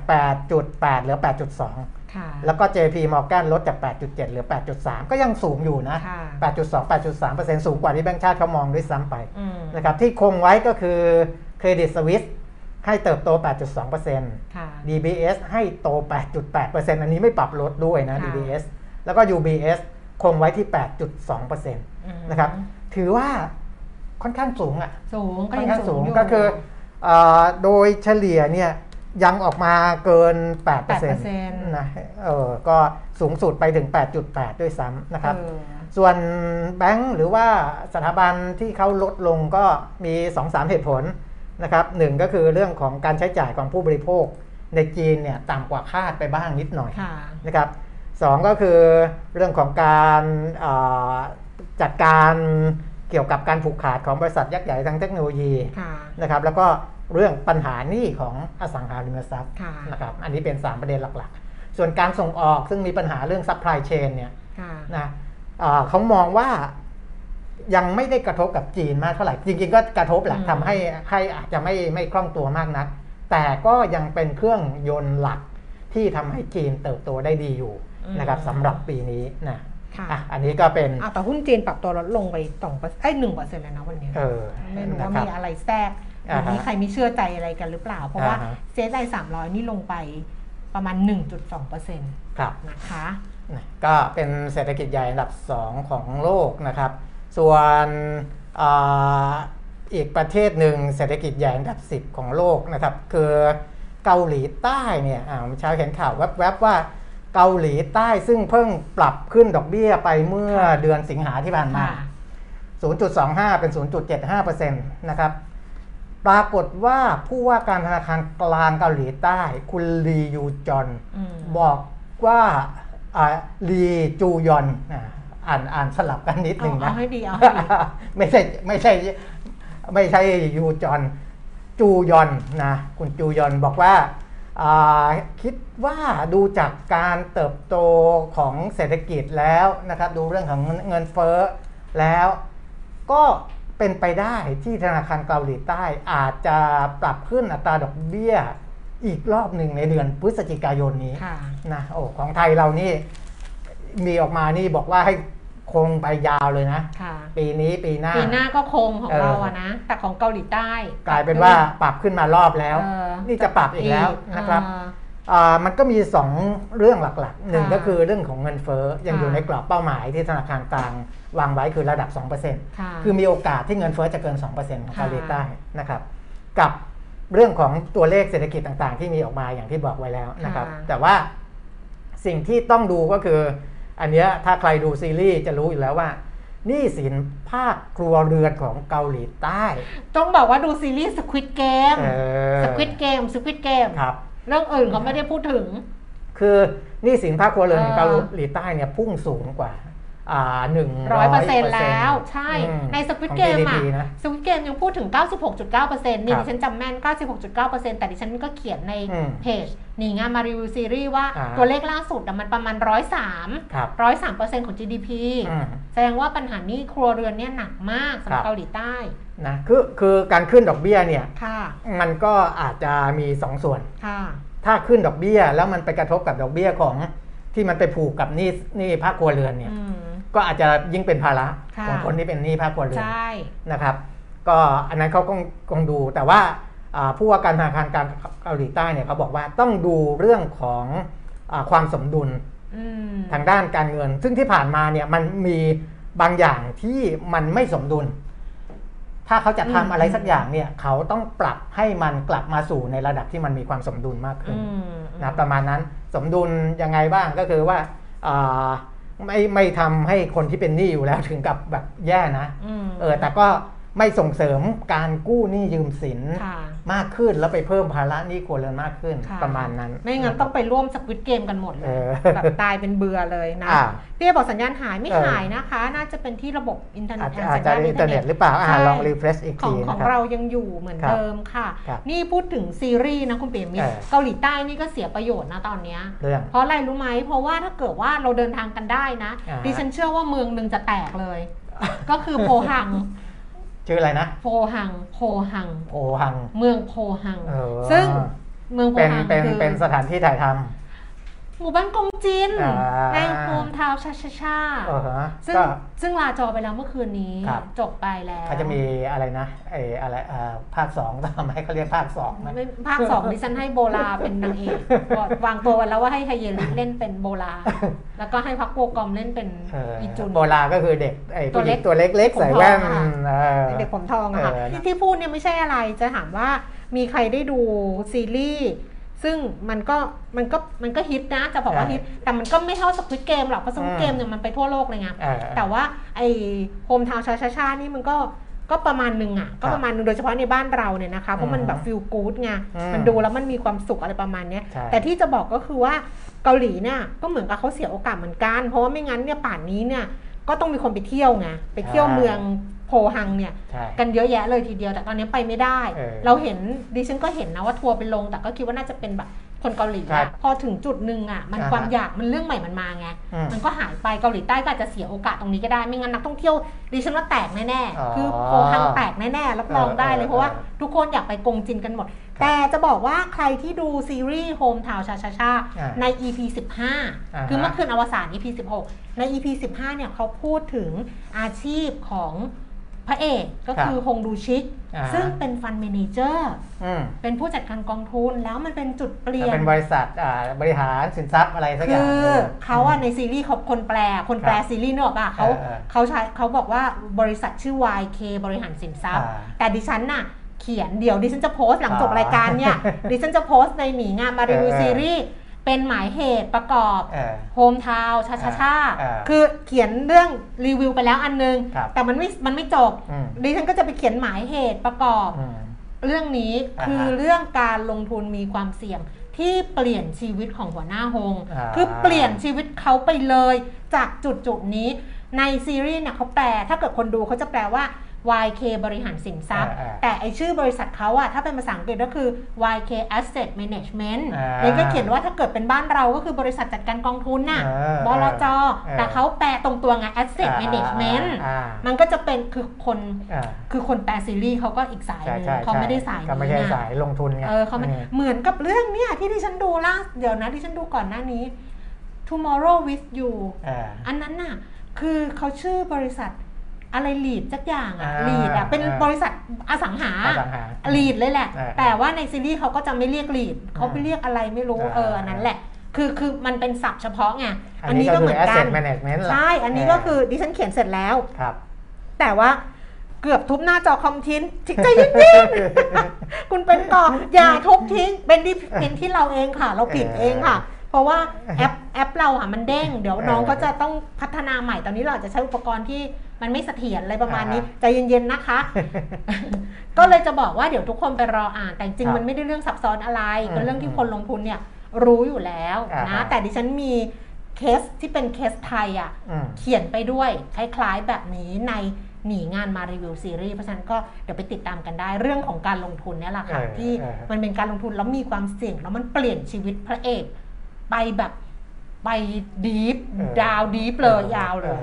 8.8 เหลือ 8.2ค่ะแล้วก็ JP Morgan ลดจาก 8.7 เหลือ 8.3 ก็ยังสูงอยู่นะค่ะ8.2 8.3 สูงกว่าที่แบงก์ชาติเขามองด้วยซ้ำไปอืมนะครับที่คงไว้ก็คือ Credit Suisse ให้เติบโต 8.2%ค่ะ DBS ให้โต 8.8%อันนี้ไม่ปรับลดด้วยนะค่ะ DBS แล้วก็ UBS คงไว้ที่ 8.2%นะครับ ถือว่าค่อนข้างสูงอะ สูงก็ค่อนยังข้างสูสูงงอยู่ก็คือเอ่อ โดยเฉลี่ยเนี่ยยังออกมาเกิน 8%น8%ะเออก็สูงสุดไปถึง 8.8 ด้วยซ้ำนะครับเออส่วนแบงก์หรือว่าสถาบันที่เขาลดลงก็มี 2-3 เหตุผลนะครับหนึ่งก็คือเรื่องของการใช้จ่ายของผู้บริโภคในจีนเนี่ยต่ำกว่าคาดไปบ้างนิดหน่อยค่ะนะครับสองก็คือเรื่องของการเอ่อจัดการ เกี่ยวกับการผูกขาดของบริษัทยักษ์ใหญ่ทางเทคโนโลยีค่ะนะครับแล้วก็เรื่องปัญหาหนี้ของอสังหาริมทรัพย์ค่ะนะครับอันนี้เป็น 3 ประเด็นหลักๆ ส่วนการส่งออกซึ่งมีปัญหาเรื่อง supply chain เนี่ยค่ะนะเอ่อเขามองว่ายังไม่ได้กระทบกับจีนมากเท่าไหร่ จริงๆก็กระทบแหละอืมทำให้ให้อาจจะไม่ไม่คล่องตัวมากนัก แต่ก็ยังเป็นเครื่องยนต์หลักที่ทำให้จีนเติบโตได้ดีอยู่นะครับสำหรับปีนี้นะค่ะ อะอันนี้ก็เป็นอะแต่หุ้นจีนปรับตัวลดลงไปสองเปอร์เซ็นต์ไอ้หนึ่งเปอร์เซ็นต์เลยนะวันนี้เออไม่รู้นะว่าครับมีอะไรแทรกหรือมีอ่าฮะใครไม่เชื่อใจอะไรกันหรือเปล่า เพราะว่าอ่าฮะเซ็นไอสามร้อยนี่ลงไปประมาณ 1.2เปอร์เซ็นต์ครับนะคะนะก็เป็นเศรษฐกิจใหญ่อันดับ 2 ของโลกนะครับ ส่วนอาอีกประเทศหนึ่งเศรษฐกิจใหญ่อันดับ 10 ของโลกนะครับ คือเกาหลีใต้เนี่ยอ่าเมื่อเช้าเห็นข่าวแวบๆว่า เกาหลีใต้ซึ่งเพิ่งปรับขึ้นดอกเบี้ยไปเมื่อเดือนสิงหาที่ผ่านมาค่ะ0.25 เป็น 0.75%นะครับปรากฏว่าผู้ว่าการธนาคารกลางเกาหลีใต้ คุณลียูจอนอืมบอกว่าอ่าลีจูยอนอ่าอ่านอ่านสลับกันนิดหนึ่งเอานะเอาให้ดีเอาให้ดีไม่ใช่ไม่ใช่ไม่ใช่ยูจอนจูยอนนะคุณจูยอนบอกว่าอ่า คิดว่าดูจากการเติบโตของเศรษฐกิจแล้วนะครับดูเรื่องของเงินเฟ้อแล้วก็เป็นไปได้ที่ธนาคารเกาหลีใต้อาจจะปรับขึ้นอัตราดอกเบี้ยอีกรอบหนึ่งในเดือนพฤศจิกายนนี้ค่ะนะโอ้ของไทยเรานี่มีออกมานี่บอกว่าให้ คงไปยาวเลยนะ ค่ะ ปีนี้ปีหน้า ปีหน้าก็คงของเออ เราอะนะ แต่ของเกาหลีใต้กลายเป็นว่าปรับขึ้นมารอบแล้ว เออนี่จะปรับอีกแล้วนะครับ เออ อ่ามันก็มี 2 เรื่องหลักๆหนึ่งค่ะก็คือเรื่องของเงินเฟ้อยังค่ะ อยู่ในกรอบเป้าหมายที่ธนาคารกลางวางไว้คือระดับ 2%ค่ะ คือมีโอกาสที่เงินเฟ้อจะเกิน 2%ของค่ะ เกาหลีใต้นะครับกับเรื่องของตัวเลขเศรษฐกิจต่างๆ ที่มีออกมาอย่างที่บอกไว้แล้วนะครับค่ะแต่ว่าสิ่งที่ต้องดูก็คือ อันเนี้ยถ้าใครดูซีรีส์จะรู้อยู่แล้วว่าหนี่สินภาคครัวเรือนของเกาหลีใต้ ต้องบอกว่าดูซีรีส์ Squid Game เออ Squid Game Squid Game ครับ เรื่องอื่นเขาไม่ได้พูดถึง คือหนี้สินภาคครัวเรือนของเออเกาหลีใต้เนี่ยพุ่งสูงกว่าอ่า หนึ่งร้อยเปอร์เซ็นต์แล้ว ใช่อืมในสควิตของเกมอะ GDP นะสควิตเกมยังพูดถึง 96.9%นี่ครับดิฉันจำแม่น 96.9%แต่ดิฉันก็เขียนในอืมเพจหนีงานมารีวิวซีรีส์ว่าอ่าตัวเลขล่าสุดอะมันประมาณ 103ครับ103%ของ GDP อืมแสดงว่าปัญหาหนี้ครัวเรือนเนี่ยหนักมากสำหรับครับเกาหลีใต้นะคือคือการขึ้นดอกเบี้ยเนี่ยค่ะมันก็อาจจะมีสองส่วนค่ะถ้าขึ้นดอกเบี้ยแล้วมันไปกระทบกับดอกเบี้ยของที่มันไปผูกกับหนี้หนี้ภาคครัวเรือนเนี่ยอืม ก็อาจจะยิ่งเป็นภาระค่ะของคนที่เป็นหนี้ภาคครัวเรือนใช่นะครับ ก็อันนั้นเขาคงคงดูแต่ว่าอ่าผู้ว่าการธนาคารกลางเกาหลีใต้เนี่ยเขาบอกว่าต้องดูเรื่องของอาความสมดุลอืมทางด้านการเงิน ซึ่งที่ผ่านมาเนี่ยมันมีบางอย่างที่มันไม่สมดุล ถ้าเขาจะทำอะไรสักอย่างเนี่ยเขาต้องปรับให้มันกลับมาสู่ในระดับที่มันมีความสมดุลมากขึ้นอืมนะประมาณนั้นสมดุลยังไงบ้างก็คือว่าอ่า ไม่ไม่ทำให้คนที่เป็นหนี้อยู่แล้วถึงกับแบบแย่นะอืมเออแต่ก็ ไม่ส่งเสริมการกู้หนี้ยืมสินค่ะมากขึ้นแล้วไปเพิ่มภาระหนี้ครัวเรือนมากขึ้นค่ะประมาณนั้น ไม่งั้นต้องไปร่วมสควิตเกมกันหมดเลเอยอแบบตายเป็นเบื่อเลยนะอ่าเปี้ยบอกสัญญาณหายไม่เออหายนะคะ น่าจะเป็นที่ระบบอินเทอร์เน็อาตจจะทางอาจสัญจะญาณอินเทอร์เน็ตหรือเปล่าอ่าใช่ลองรีเฟรชอีกขอทีงขอนะงครับเรายังอยู่เหมือนครับเดิมค่ะครับนี่พูดถึงซีรีส์นะคุณเปียมิตรเออเกาหลีใต้นี่ก็เสียประโยชน์นะตอนเนี้ยเรื่องเพราะอะไรรู้ไหมเพราะว่าถ้าเกิดว่าเราเดินทางกันได้นะอ่าดิฉันเชื่อว่าเมืองหนึ่งจะแตกเลย ก็คือโพหัง ชื่ออะไรนะโพหังโพหังโอหัง เมืองโพหังเออซึ่งเมืองโพเป็นหังเป็นคือเป็นสถานที่ถ่ายท หมู่บ้านกงจินอ่าในโฮมทาวน์ชาชาชาำเออฮะซึ่งก็ซึ่งลาจอไปแล้วเมื่อคืนนี้ครับ จบไปแล้วเขาจะมีอะไรนะไออะไรอ่าภาคสองทำให้เขาเรียกภาคสองนะไม่ภาคสองดิฉันให้โบลาเป็นนางเอกบอกวางตัวไว้แล้วว่าให้ไฮเยริเล่นเป็นโบลา แล้วก็ให้พักโกกอมเล่นเป็นเอออีจุน โบราก็คือเด็กไอ้ตัวผู้หเล็ญิกงตัวเล็กๆผมใส่แว่นทองอะ เออเด็กผมทองอะค่ะเออนะ ที่ที่พูดเนี่ยไม่ใช่อะไรจะถามว่ามีใครได้ดูซีรีส์ ซึ่งมันก็มันก็มันก็ฮิตนะจะบอกว่าฮิตแต่มันก็ไม่เท่าสควิตเกมหรอกเพราะสควิตเกมเนี่ยมันไปทั่วโลกเลยไงเออแต่ว่าไอโฮมทาวน์ชาชาชานี่มันก็ก็ประมาณหนึ่งอะก็ประมาณหนึงโดยเฉพาะในบ้านเราเนี่ยนะคะเพราะมันแบบฟิลกู๊ดไงอืมมันดูแล้วมันมีความสุขอะไรประมาณเนี้ยใช่แต่ที่จะบอกก็คือว่าเกาหลีเนี่ยก็เหมือนกับเขาเสียโอกาสเหมือนกัน เพราะว่าไม่งั้นเนี่ยป่านนี้เนี่ยก็ต้องมีคนไปเที่ยวไงไปเที่ยวเมือง โพฮังเนี่ยใช่ กันเยอะแยะเลยทีเดียว แต่ตอนนี้ไปไม่ได้ เออเราเห็นดิฉันก็เห็นนะว่าทัวร์ไปลง แต่ก็คิดว่าน่าจะเป็นแบบคนเกาหลีครัอะบพอถึงจุดหนึ่งอะมันอ่าฮะความอยากมันเรื่องใหม่มันมาไงอืมมันก็หายไปเกาหลีใต้ก็อาจจะเสียโอกาสตรงนี้ก็ได้ไม่งั้นนักท่องเที่ยวดิฉันว่าแตกแน่อ๋อๆคือโพฮังแตกแน่ๆรับรองได้เลยเออเพราะว่าเออทุกคนอยากไปกงจินกันหมดแต่จะบอกว่าใครที่ดูซีรีส์ Hometown Cha-Cha-Cha อ่าใน EP อ่า15ฮะคือเมื่อคืนอวสาน EP 16 ใน EP 15 เนี่ยเขาพูดถึงอาชีพของพ ระเอกก็คือฮงดูชิกอ่าฮะซึ่งเป็น fund manager อืมเป็นผู้จัดการกองทุนแล้วมันเป็นจุดเปลี่ยนแล้วเป็นบริษัทอ่าบริหารสินทรัพย์อะไรสักอคืย่างอหนึ่งเขาอะในซีรีส์เขาคนแปลคนแปลครับซีรีส์เนกอะป่ะเขาเออเออเขาใช้เขาบอกว่าบริษัทชื่อ YK บริหารสินทรัพย์อ่าแต่ดิฉันน่ะเขียนเดี๋ยวดิฉันจะโพสต์หลังจบอ่ารายการเนี่ยดิฉันจะโพสต์ในหมีงานมารีวิวเออเออซีรีส์ เป็นหมายเหตุประกอบเออโฮมทาวชาชาชาอ่าคือเขียนเรื่องรีวิวไปแล้วอันนึงครับแต่มันไม่มันไม่จบอืมดิฉันก็จะไปเขียนหมายเหตุประกอบอืมเรื่องนี้อ่าฮะคือเรื่องการลงทุนมีความเสี่ยงที่เปลี่ยนชีวิตของหัวหน้าฮงอ่าคือเปลี่ยนชีวิตเขาไปเลยจากจุดจุดๆนี้ในซีรีส์เนี่ยเขาแปลถ้าเกิดคนดูเขาจะแปลว่า YK บริหารสินทรัพย์อ่าอ่าแต่ไอชื่อบริษัทเขาอะถ้าเป็นภาษาอังกฤษก็คือ YK Asset Management อ่าแล้วก็เขียนว่าถ้าเกิดเป็นบ้านเราก็คือบริษัทจัดการกองทุนน่ะเออบลจเออแต่เขาแปลตรงตัวไง Asset อ่า Management อ่ามันก็จะเป็นคือคนอ่าคือคนแปลซีรีส์เขาก็อีกสายหใช่นึงใช่เขาไม่ได้สายก็ไม่นี้ใช่ไงสายลงทุนไงเออเขาไม่อืมเหมือนกับเรื่องเนี้ยที่ดิฉันดูล่าเดี๋ยวนะที่ฉันดูก่อนหน้านี้ Tomorrow with you อ่าอันนั้นน่ะคือเขาชื่อบริษัท อะไรลีดสักอย่างอะอ่าลีดอะเป็นอ่าบริษัทอสังหาอสังหาลีดเลยแหละอ่าแต่ว่าในซีรีส์เขาก็จะไม่เรียกลีดเขาไปเรียกอะไรไม่รู้อ่าเอออันนั้นแหละ คือคือมันเป็นศัพท์เฉพาะไงอันนี้ก็คือ asset management ล่ะใช่อันนี้ก็คือดิฉันเขียนเสร็จแล้วครับ แต่ว่าเกือบทุบหน้าจอคอมทิ้งใจเย็นๆคุณเป็นก่ออย่าทุบทิ้งเป็นที่เป็นที่เราเองค่ะ เราผิดเองค่ะ เพราะว่าแอปแอปเราอะมันเด้ง เดี๋ยวน้องเขาจะต้องพัฒนาใหม่ตอนนี้เราอาจจะใช้อุปกรณ์ที่ มันไม่เสถียรอะไรประมาณนี้อ่าใจเย็นๆนะคะ ก็เลยจะบอกว่าเดี๋ยวทุกคนไปรออ่านแต่จริงครับๆมันไม่ได้เรื่องซับซ้อนอะไรอืมเป็นเรื่องที่คนลงทุนเนี่ยรู้อยู่แล้วอ่านะฮะแต่ดิฉันมีเคสที่เป็นเคสไทยอะอืมเขียนไปด้วยคล้ายๆแบบนี้ในหนีงานมารีวิวซีรีส์เพราะฉะนั้นก็เดี๋ยวไปติดตามกันได้เรื่องของการลงทุนเนี่ยแหละค่ะเออที่เออมันเป็นการลงทุนแล้วมีความเสี่ยงแล้วมันเปลี่ยนชีวิตพระเอกไปแบบไป deep เออ down deep เลยเออยาวเลย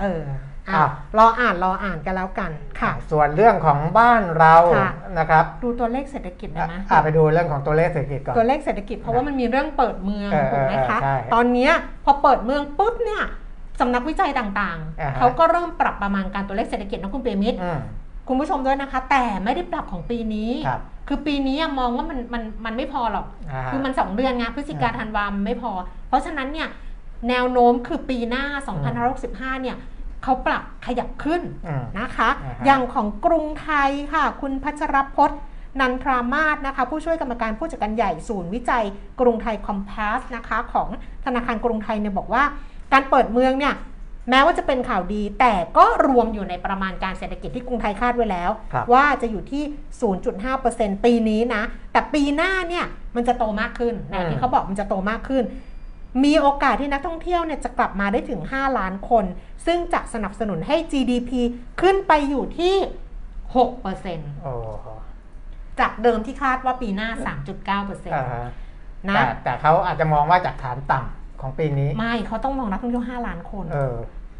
เออนะเอออะอะรออ่านรออ่านกันแล้วกันค่ะ ส่วนเรื่องของบ้านเราค่ะนะครับดูตัวเลขเศรษฐกิจได้ไหมอะไปดูเรื่องของตัวเลขเศรษฐกิจก่อนตัวเลขเศรษฐกิจเพราะว่ามันมีเรื่องเปิดเมืองเออถูกไหมคะเออใช่ตอนเนี้ยพอเปิดเมืองปุ๊บเนี่ยสำนักวิจัยต่างอ่าๆฮะเขาก็เริ่มปรับประมาณการตัวเลขเศรษฐกิจนะคุณเปรมิตรอืมคุณผู้ชมด้วยนะคะ แต่ไม่ได้ปรับของปีนี้ครับคือปีนี้อะมองว่ามันมันมันไม่พอหรอกอ่าฮะคือมัน 2 เดือนไงพฤศจิกาอ่าธันวามันไม่พอ เพราะฉะนั้นเนี่ยแนวโน้มคือปีหน้า 2565 เนี่ย เขาปรับขยับขึ้นอืมนะคะอ่าฮะอย่างของกรุงไทยค่ะ คุณพัชรพจน์นันทรามาศนะคะ ผู้ช่วยกรรมการผู้จัดการใหญ่ศูนย์วิจัย กรุงไทยคอมเพสนะคะของธนาคารกรุงไทยเนี่ยบอกว่า การเปิดเมืองเนี่ยแม้ว่าจะเป็นข่าวดี แต่ก็รวมอยู่ในประมาณการเศรษฐกิจที่กรุงไทยคาดไว้แล้วครับว่าจะอยู่ที่ 0.5%ปีนี้นะ แต่ปีหน้าเนี่ยมันจะโตมากขึ้นนะอืมที่เขาบอกมันจะโตมากขึ้น มีโอกาสที่นักท่องเที่ยวเนี่ยจะกลับมาได้ถึง 5 ล้านคน ซึ่งจะสนับสนุนให้ GDP ขึ้นไปอยู่ที่6%โอ้โหจากเดิมที่คาดว่าปีหน้า 3.9%อ่าฮะนะแต่แต่เขาอาจจะมองว่าจากฐานต่ำของปีนี้ ไม่เขาต้องมองนักท่องเที่ยว 5 ล้านคนเออ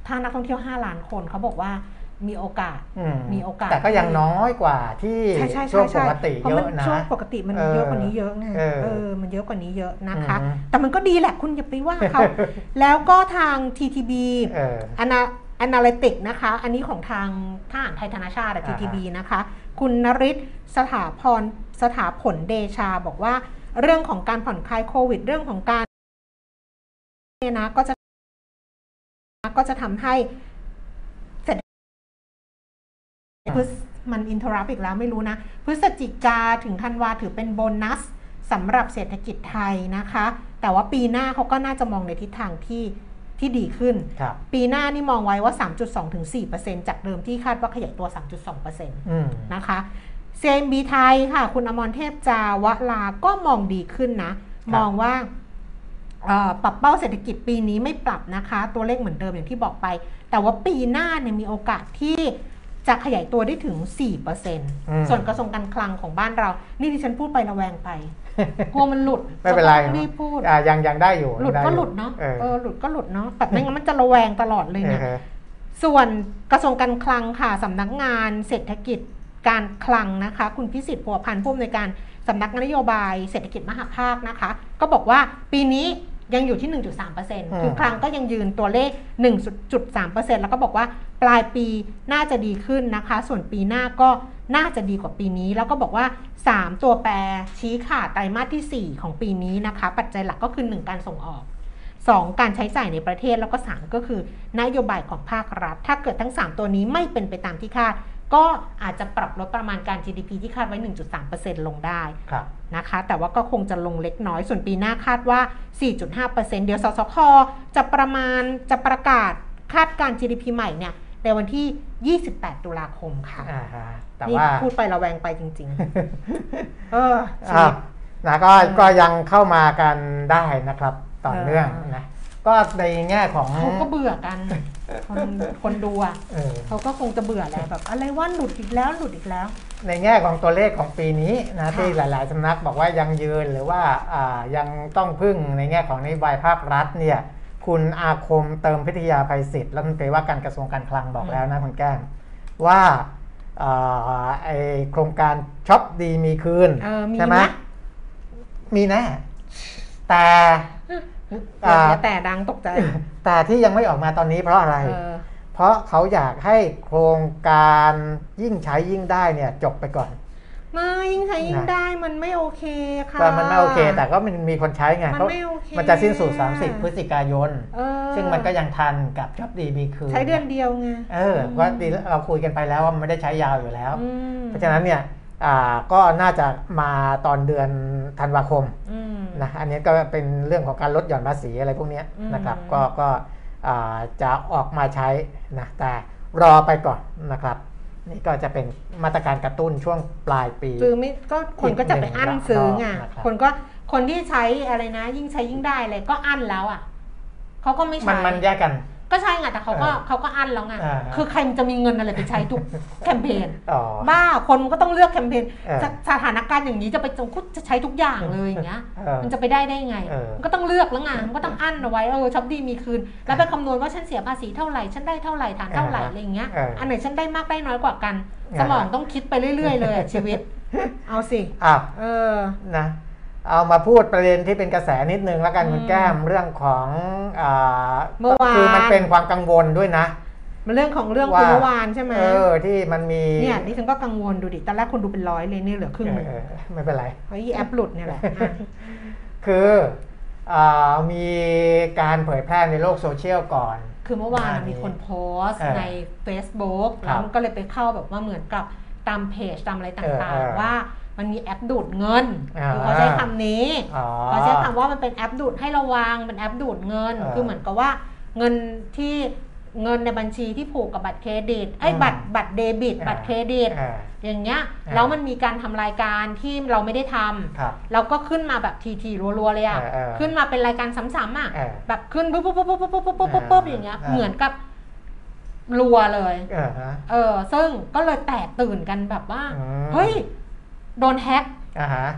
ถ้านักท่องเที่ยว 5 ล้านคนเขาบอกว่า มีโอกาสอืมีโอกาส แต่ก็ยังน้อยกว่าที่ใช่ใช่ช่วใช่งปใช่กติเพราะเยมันอะนะช่วงปกติมันเออเยอะกว่านี้เยอะไงเออเออมันเยอะกว่านี้เยอะนะคะอืมแต่มันก็ดีแหละคุณอย่าไปว่าเขาแล้วก็ทาง TTB เอออนา Analytic นะคะ อันนี้ของทางทหารไทยธนาชาติอะอ่าฮะ TTB นะคะ คุณนริศสถาพรสถาผลเดชาบอกว่า เรื่องของการผ่อนคลายโควิด เรื่องของการเนี่ยนะก็จะก็จะทำให้เสร็จ พฤศมันอินทรัพอีกแล้วไม่รู้นะ พฤศจิกาถึงธันวาถือเป็นโบนัสสำหรับเศรษฐกิจไทยนะคะ แต่ว่าปีหน้าเขาก็น่าจะมองในทิศทางที่ที่ดีขึ้นครับปีหน้านี่มองไว้ว่า 3.2ถึง4%จากเดิมที่คาดว่าขยายตัว 3.2%อืมนะคะ CMB ไทยค่ะ คุณอมรเทพจาวลาก็มองดีขึ้นนะครับมองว่าเอ่อปรับเป้าเศรษฐกิจปีนี้ไม่ปรับนะคะ ตัวเลขเหมือนเดิมอย่างที่บอกไป แต่ว่าปีหน้าเนี่ยมีโอกาสที่ จะขยายตัวได้ถึง 4%ส่วนกระทรวงการคลังของบ้านเรา นี่ดิฉันพูดไประแวงไป กลัวมันหลุด ไม่เป็นไรจะต้องรีบพูดอ่ายังยังได้อยู่ หลุดยังไก็อยู่หลุดเนาะเออเออ หลุดก็หลุดเนาะแบบไม่งั้นมันจะระแวงตลอดเลยเนี่ยเออส่วนกระทรวงการคลังค่ะสำนักงานเศรษฐกิจการคลังนะคะ คุณพิสิทธิ์พัวพันธ์ผู้อำนวยการสำนักนโยบายเศรษฐกิจมหาภาคนะคะ ก็บอกว่าปีนี้ ยังอยู่ที่ 1.3%คือคลังก็ยังยืนตัวเลข 1.3%แล้วก็บอกว่าปลายปีน่าจะดีขึ้นนะคะ ส่วนปีหน้าก็น่าจะดีกว่าปีนี้ แล้วก็บอกว่า 3 ตัวแปรชี้ขาดไตรมาสทีสี่4 ของปีนี้นะคะ ปัจจัยหลักก็คือ 1 การส่งออก 2. การใช้จ่ายในประเทศแล้วก็ 3 ก็คือนโยบายของภาครัฐ ถ้าเกิดทั้ง 3 ตัวนี้ไม่เป็นไปตามที่คาด ก็อาจจะปรับลดประมาณการ GDP ที่คาดไว้ 1.3%ลงได้ครับนะคะ แต่ว่าก็คงจะลงเล็กน้อย ส่วนปีหน้าคาดว่า 4.5%เดี๋ยวสสคจะประมาณจะประกาศคาดการ GDP ใหม่เนี่ยในวันที่ 28 ตุลาคมค่ะอ่าฮะแต่นี่ว่าพูดไประแวงไปจริง ๆ เออชีอ่าวิตนะก็เออก็ยังเข้ามากันได้นะครับ ต่อเนื่องเออนะ ก็ในแง่ของเขาก็เบื่อกันคนคนดูอะเออเขาก็คงจะเบื่อแหละแบบอะไรว่าหลุดอีกแล้วหลุดอีกแล้ว ในแง่ของตัวเลขของปีนี้นะค่ะที่หลาย ๆสำนักบอกว่ายังยืนหรือว่าอ่ายังต้องพึ่งในแง่ของนโยบายภาครัฐเนี่ยคุณอาคมเติมพิทยาภัยศิษย์รัฐมนตรีว่าการกระทรวงการคลังบอกแล้วนะคุณแก้มว่าอ่าไอโครงการช็อปดีมีคืนเออมีใช่ไหมไหมมีแน่แต่อย่าอ่าอย่า แต่ดังตกใจ แต่ที่ยังไม่ออกมาตอนนี้เพราะอะไรเออเพราะเขาอยากให้โครงการยิ่งใช้ยิ่งได้เนี่ยจบไปก่อนไม่ยิ่งใช้ยิ่งนะได้มันไม่โอเคค่ะแต่มันไม่โอเค แต่ก็มันมีคนใช้ไงมันเขาไม่โอเคมันจะสิ้นสุด 30 พฤศจิกายนเออซึ่งมันก็ยังทันกับจ็อบดีมีคืนใช้เดือนเดียวไงเออว่าดีเราคุยกันไปแล้วว่ามันไม่ได้ใช้ยาวอยู่แล้วอืมเพราะฉะนั้นเนี่ยอ่า ก็น่าจะมาตอนเดือนธันวาคมอืมนะอันนี้ก็เป็นเรื่องของการลดหย่อนภาษีอะไรพวกเนี้ยอืมนะครับ ก็ก็อ่าจะออกมาใช้นะแต่รอไปก่อนนะครับนี่ก็จะเป็นมาตรการกระตุ้นช่วงปลายปีซื้อไม่ก็คนก็จะไปอั้นซื้อไงนะครับคนก็คนที่ใช้อะไรนะ ยิ่งใช้ยิ่งได้เลยก็อั้นแล้วอะเขาก็ไม่มันใช้มันแยกกัน ก็ใช่ไงแต่เขาก็เออเขาก็อั้นแล้วไงอ่าคือใครมันจะมีเงินอะไรไปใช้ทุกแคมเปญอ๋อบ้าคนมันก็ต้องเลือกแคมเปญเออสสถานการณ์อย่างนี้จะไปจงคุจะใช้ทุกอย่างเลยอย่างเงี้ยเออมันจะไปได้ได้ไงเออมันก็ต้องเลือกแล้วไงมันก็ต้องอั้นเอาไว้เออช็อปดีมีคืน แล้วไปคำนวณว่าฉันเสียภาษีเท่าไหร่ฉันได้เท่าไหร่ฐานเท่าไหร่อ่าฮะอะไรอย่างเงี้ยเอออัอันไหนฉันได้มากได้น้อยกว่ากันอ่าฮะสมองต้องคิดไปเรื่อย ๆ เลยอะชีวิต เอาสิอะเออนะ เอามาพูดประเด็นที่เป็นกระแสนิดนึงแล้วกันอืมคุณแก้มเรื่องของอ่าเมื่อวานคือมันเป็นความกังวลด้วยนะ มันเรื่องของเรื่องว่าคือเมื่อวานใช่ไหมเออที่มันมีเนี่ยดิฉันก็กังวลดูดิตอนแรกคนดูเป็นร้อยเลยเนี่ยเหลือครึ่งหนึ่งเออเออไม่เป็นไรเพราะอีแอปหลุดเนี่ยแหละอะคืออามีการเผยแพร่ในโลกโซเชียลก่อน คือเมื่อวานอ่ามีมีคนโพสต์เออใน Facebook ครับแล้วมันก็เลยไปเข้าแบบว่าเหมือนกับตามเพจตามอะไรเออต่างเออๆว่า มันมีแอปดูดเงินอ่าคือเขาใช้คำนี้อ๋อเขาใช้คำว่ามันเป็นแอปดูดให้ระวังเป็นแอปดูดเงินเออคือเหมือนกับว่าเงินที่เงินในบัญชีที่ผูกกับบัตรเครดิตไอ้ยอืมบัตรบัตรเดบิตเออบัตรเครดิตเอออย่างเงี้ยเออแล้วมันมีการทำรายการที่เราไม่ได้ทำครับเราก็ขึ้นมาแบบทีๆรัวๆเลยอะเออเออขึ้นมาเป็นรายการซ้ำๆอะเออแบบขึ้นปุ๊บปุ๊บปุ๊บปุ๊บปุ๊บปุ๊บปุ๊บปุ๊บปุ๊บอย่างเงี้ยเออเหมือนกับรัวเลยเออฮะเออซึ่งก็เลยแตกตื่นกันแบบว่าอืมเฮ้ย โดนแฮ็กอ่าฮะ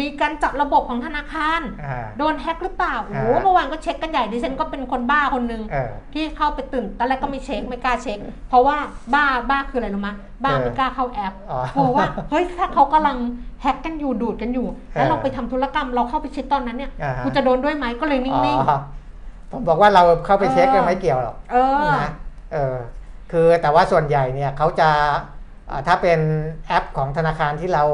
มีการเจับระบบของธนาคารอ่าโดนแฮ็กหรือเปล่าโอ้โหอ่าเมื่อวานก็เช็คกันใหญ่ดิฉันก็เป็นคนบ้าคนหนึ่งเออที่เข้าไปตื่นตอนแรกก็ไม่เช็คไม่กล้าเช็ค เพราะว่าบ้าบ้าคืออะไรรู้มะบ้าเออไม่กล้าเข้าแอปอ๋อกลัวว่าเฮ้ยถ้าเขากำลังแฮ็กกันอยู่ดูดกันอยู่ แล้วเออเราไปทำธุรกรรมเราเข้าไปเช็คตอนนั้นเนี่ยอ่าฮะกูจะโดนด้วยไหมก็เลยนิ่งอ๋อผมบอกว่าเราเข้าไปเช็คเออกันไม่เกี่ยวหรอกๆเออนะเออ คือแต่ว่าส่วนใหญ่เนี่ยเขาจะอ่า ถ้าเป็นแอปของธนาคารที่เรา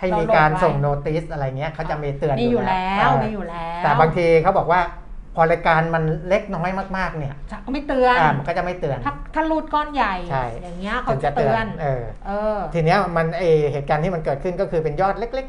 ให้มีการเราโหลดไว้ส่ง notice อะไรเงี้ยเขาจะมีเตือนมีอยู่แล้วเออมีอยู่แล้ว แต่บางทีเขาบอกว่าพอรายการมันเล็กน้อยมากๆเนี่ยจะไม่เตือนอ่ามันก็จะไม่เตือน ถ้าถ้ารูดก้อนใหญ่ใช่อย่างเงี้ยเขาถึงจะจะเตืเตือนเออเออ ทีเนี้ยมันไอเหตุการณ์ที่มันเกิดขึ้นก็คือเป็นยอดเล็กๆๆ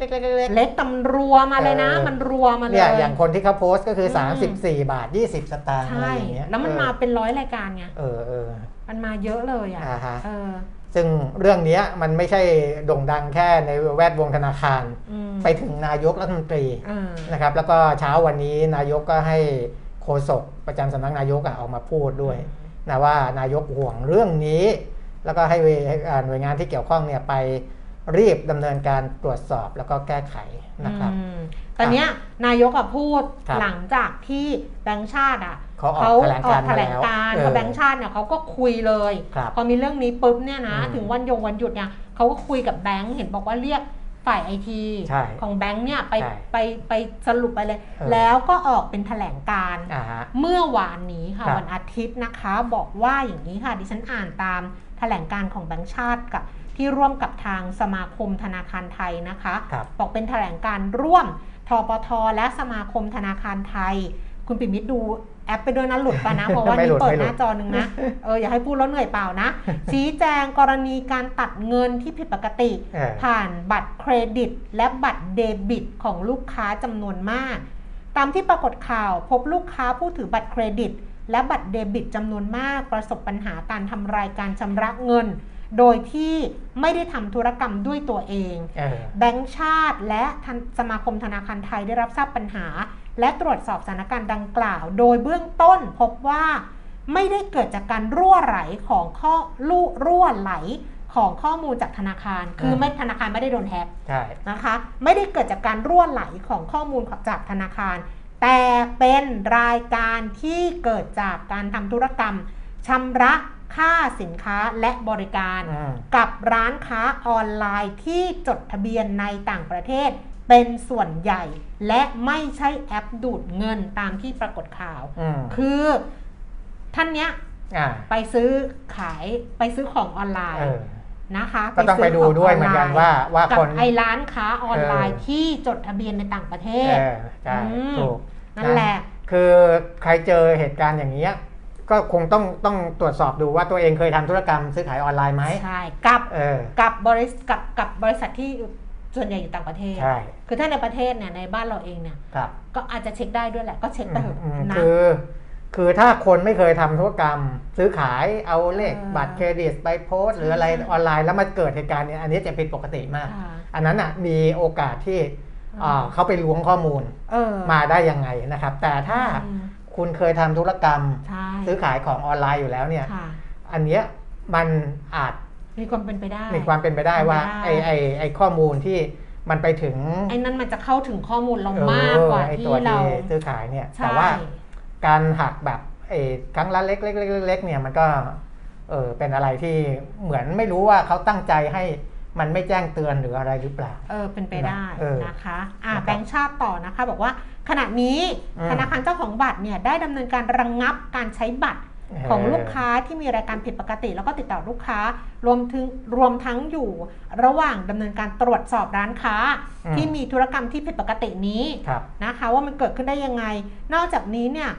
ๆๆเล็กตำรัวมาเลยนะเออมันรัวมาเลยเนี่ยอย่างคนที่เขาโพสต์ก็คืออืม34 บาท 20 สตางค์อะไรใช่อย่างเงี้ยแล้วมันมาเป็นร้อยรายการไงเออเออมันมาเยอะเลยอะอ่าฮะเออ ซึ่งเรื่องเนี้ยมันไม่ใช่โด่งดังแค่ในแวดวงธนาคารอืมไปถึงนายกรัฐมนตรีเออนะครับ แล้วก็เช้าวันนี้นายกก็ให้โฆษกประจำสำนักนายกอะออกมาพูดด้วยนะว่านายกห่วงเรื่องนี้ แล้วก็ให้อ่าหน่วยงานที่เกี่ยวข้องเนี่ยไปรีบดำเนินการตรวจสอบแล้วก็แก้ไขนะครับอืมตอนเนี้ยนายกอะพูดครับหลังจากที่แบงค์ชาติอะ เขาออกแถลงออการกณ์แถมาลแล้งวการณ์เออพอแบงค์ชาติเนี่ยเขาก็คุยเลยครับพอมีเรื่องนี้ปุ๊บเนี่ยนะอืมถึงวันยงวันหยุดเนี่ยเขาก็คุยกับแบงค์เห็นบอกว่าเรียกฝ่ายไอทีใช่ของแบงค์เนี่ยไปใช่ไปไปสรุปไปเลยเออแล้วก็ออกเป็นแถลงการณ์อ่าฮะเมื่อวานนี้ค่ะครับวันอาทิตย์นะคะ บอกว่าอย่างนี้ค่ะดิฉันอ่านตามแถลงการณ์ของแบงก์ชาติกับที่ร่วมกับทางสมาคมธนาคารไทยนะคะครับบอกเป็นแถลงการณ์ร่วมธปทและสมาคมธนาคารไทย คุณปิมิตดูแอปไปด้วยนะหลุดไปนะ เพราะว่าไม่นี่หลุดเปิดไม่หหลุดน้าจอหนึ่งนะเอออย่าให้พูดแล้วเหนื่อยเปล่านะ ชี้แจงกรณีการตัดเงินที่ผิดปกติเออผ่านบัตรเครดิต และบัตรเดบิตของลูกค้าจำนวนมาก ตามที่ปรากฏข่าวพบลูกค้าผู้ถือบัตรเครดิต และบัตรเดบิตจำนวนมาก ประสบปัญหาการทำรายการชำระเงิน โดยที่ไม่ได้ทำธุรกรรมด้วยตัวเองเออแบงก์ชาติและธนสมาคมธนาคารไทยได้รับทราบปัญหา และตรวจสอบสถานการณ์ดังกล่าว โดยเบื้องต้นพบว่าไม่ได้เกิดจากการรั่วไหลของข้อลู่รั่วไหลของข้อมูลจากธนาคาร คือไม่ธนาคารไม่ได้โดนแฮกใช่นะคะ ไม่ได้เกิดจากการรั่วไหลของข้อมูลจากธนาคาร แต่เป็นรายการที่เกิดจากการทำธุรกรรมชำระค่าสินค้าและบริการอืมกับร้านค้าออนไลน์ที่จดทะเบียนในต่างประเทศ เป็นส่วนใหญ่ และไม่ใช่แอปดูดเงินตามที่ปรากฏข่าวอืมคือท่านเนี้ยอ่าไปซื้อขายไปซื้อของออนไลน์เออนะคะก็ต้องไปดูด้วยเหมือนกันว่าว่ากับคนไอ้ร้านค้าออนไลน์เออที่จดทะเบียนในต่างประเทศเออใช่อืมถูกนั่นแหละ คือใครเจอเหตุการณ์อย่างนี้ยก็คงต้องต้องตรวจสอบดูว่าตัวเองเคยทำธุรกรรมซื้อขายออนไลน์ไหมใช่ กับเออกับบริษกับกับบริษัทที่ ส่วนใหญ่อยู่ต่างประเทศ ใช่คือถ้าในประเทศเนี่ยในบ้านเราเองเนี่ย ครับก็อาจจะเช็คได้ด้วยแหละ ก็เช็คไปเถอะอืมนะ คือ คือถ้าคนไม่เคยทำธุรกรรม ซื้อขายเอาเลขเออบัตรเครดิตไปโพสต์หรืออะไรใช่ออนไลน์แล้วมาเกิดเหตุการณ์เนี้ยอันนี้จะผิดปกติมาก ค่ะอันนั้นอะมีโอกาสที่อ่าเขาไปล้วงข้อมูลเออมาได้ยังไงนะครับ แต่ถ้าอืมคุณเคยทำธุรกรรม ใช่ซื้อขายของออนไลน์อยู่แล้วเนี่ย ค่ะ อันเนี้ยมันอาจ มีความเป็นไปได้มีความเป็นไปได้ว่าเป็นไปได้ไอ้ไอ้ไอ้ข้อมูลที่มันไปถึงไอ้นั่นมันจะเข้าถึงข้อมูลเราเออมากกว่าไอ้ที่ตัวเราที่ซื้อขายเนี่ยใช่แต่ว่าการหักแบบไอ้ครั้งละเล็กเล็กเล็กเล็กเนี่ยมันก็เออเป็นอะไรที่เหมือนไม่รู้ว่าเขาตั้งใจให้มันไม่แจ้งเตือนหรืออะไรหรือเปล่า เออเป็นไปได้เออนะคะอ่านะครับแบงค์ชาติต่อนะคะ บอกว่าขณะนี้อืมธนาคารเจ้าของบัตรเนี่ยได้ดำเนินการระงงับการใช้บัตร ของลูกค้าที่มีรายการผิดปกติ แล้วก็ติดต่อลูกค้ารวมถึงรวมทั้งอยู่ระหว่างดำเนินการตรวจสอบร้านค้าอืมที่มีธุรกรรมที่ผิดปกตินี้ครับนะคะ ว่ามันเกิดขึ้นได้ยังไง นอกจากนี้เนี่ย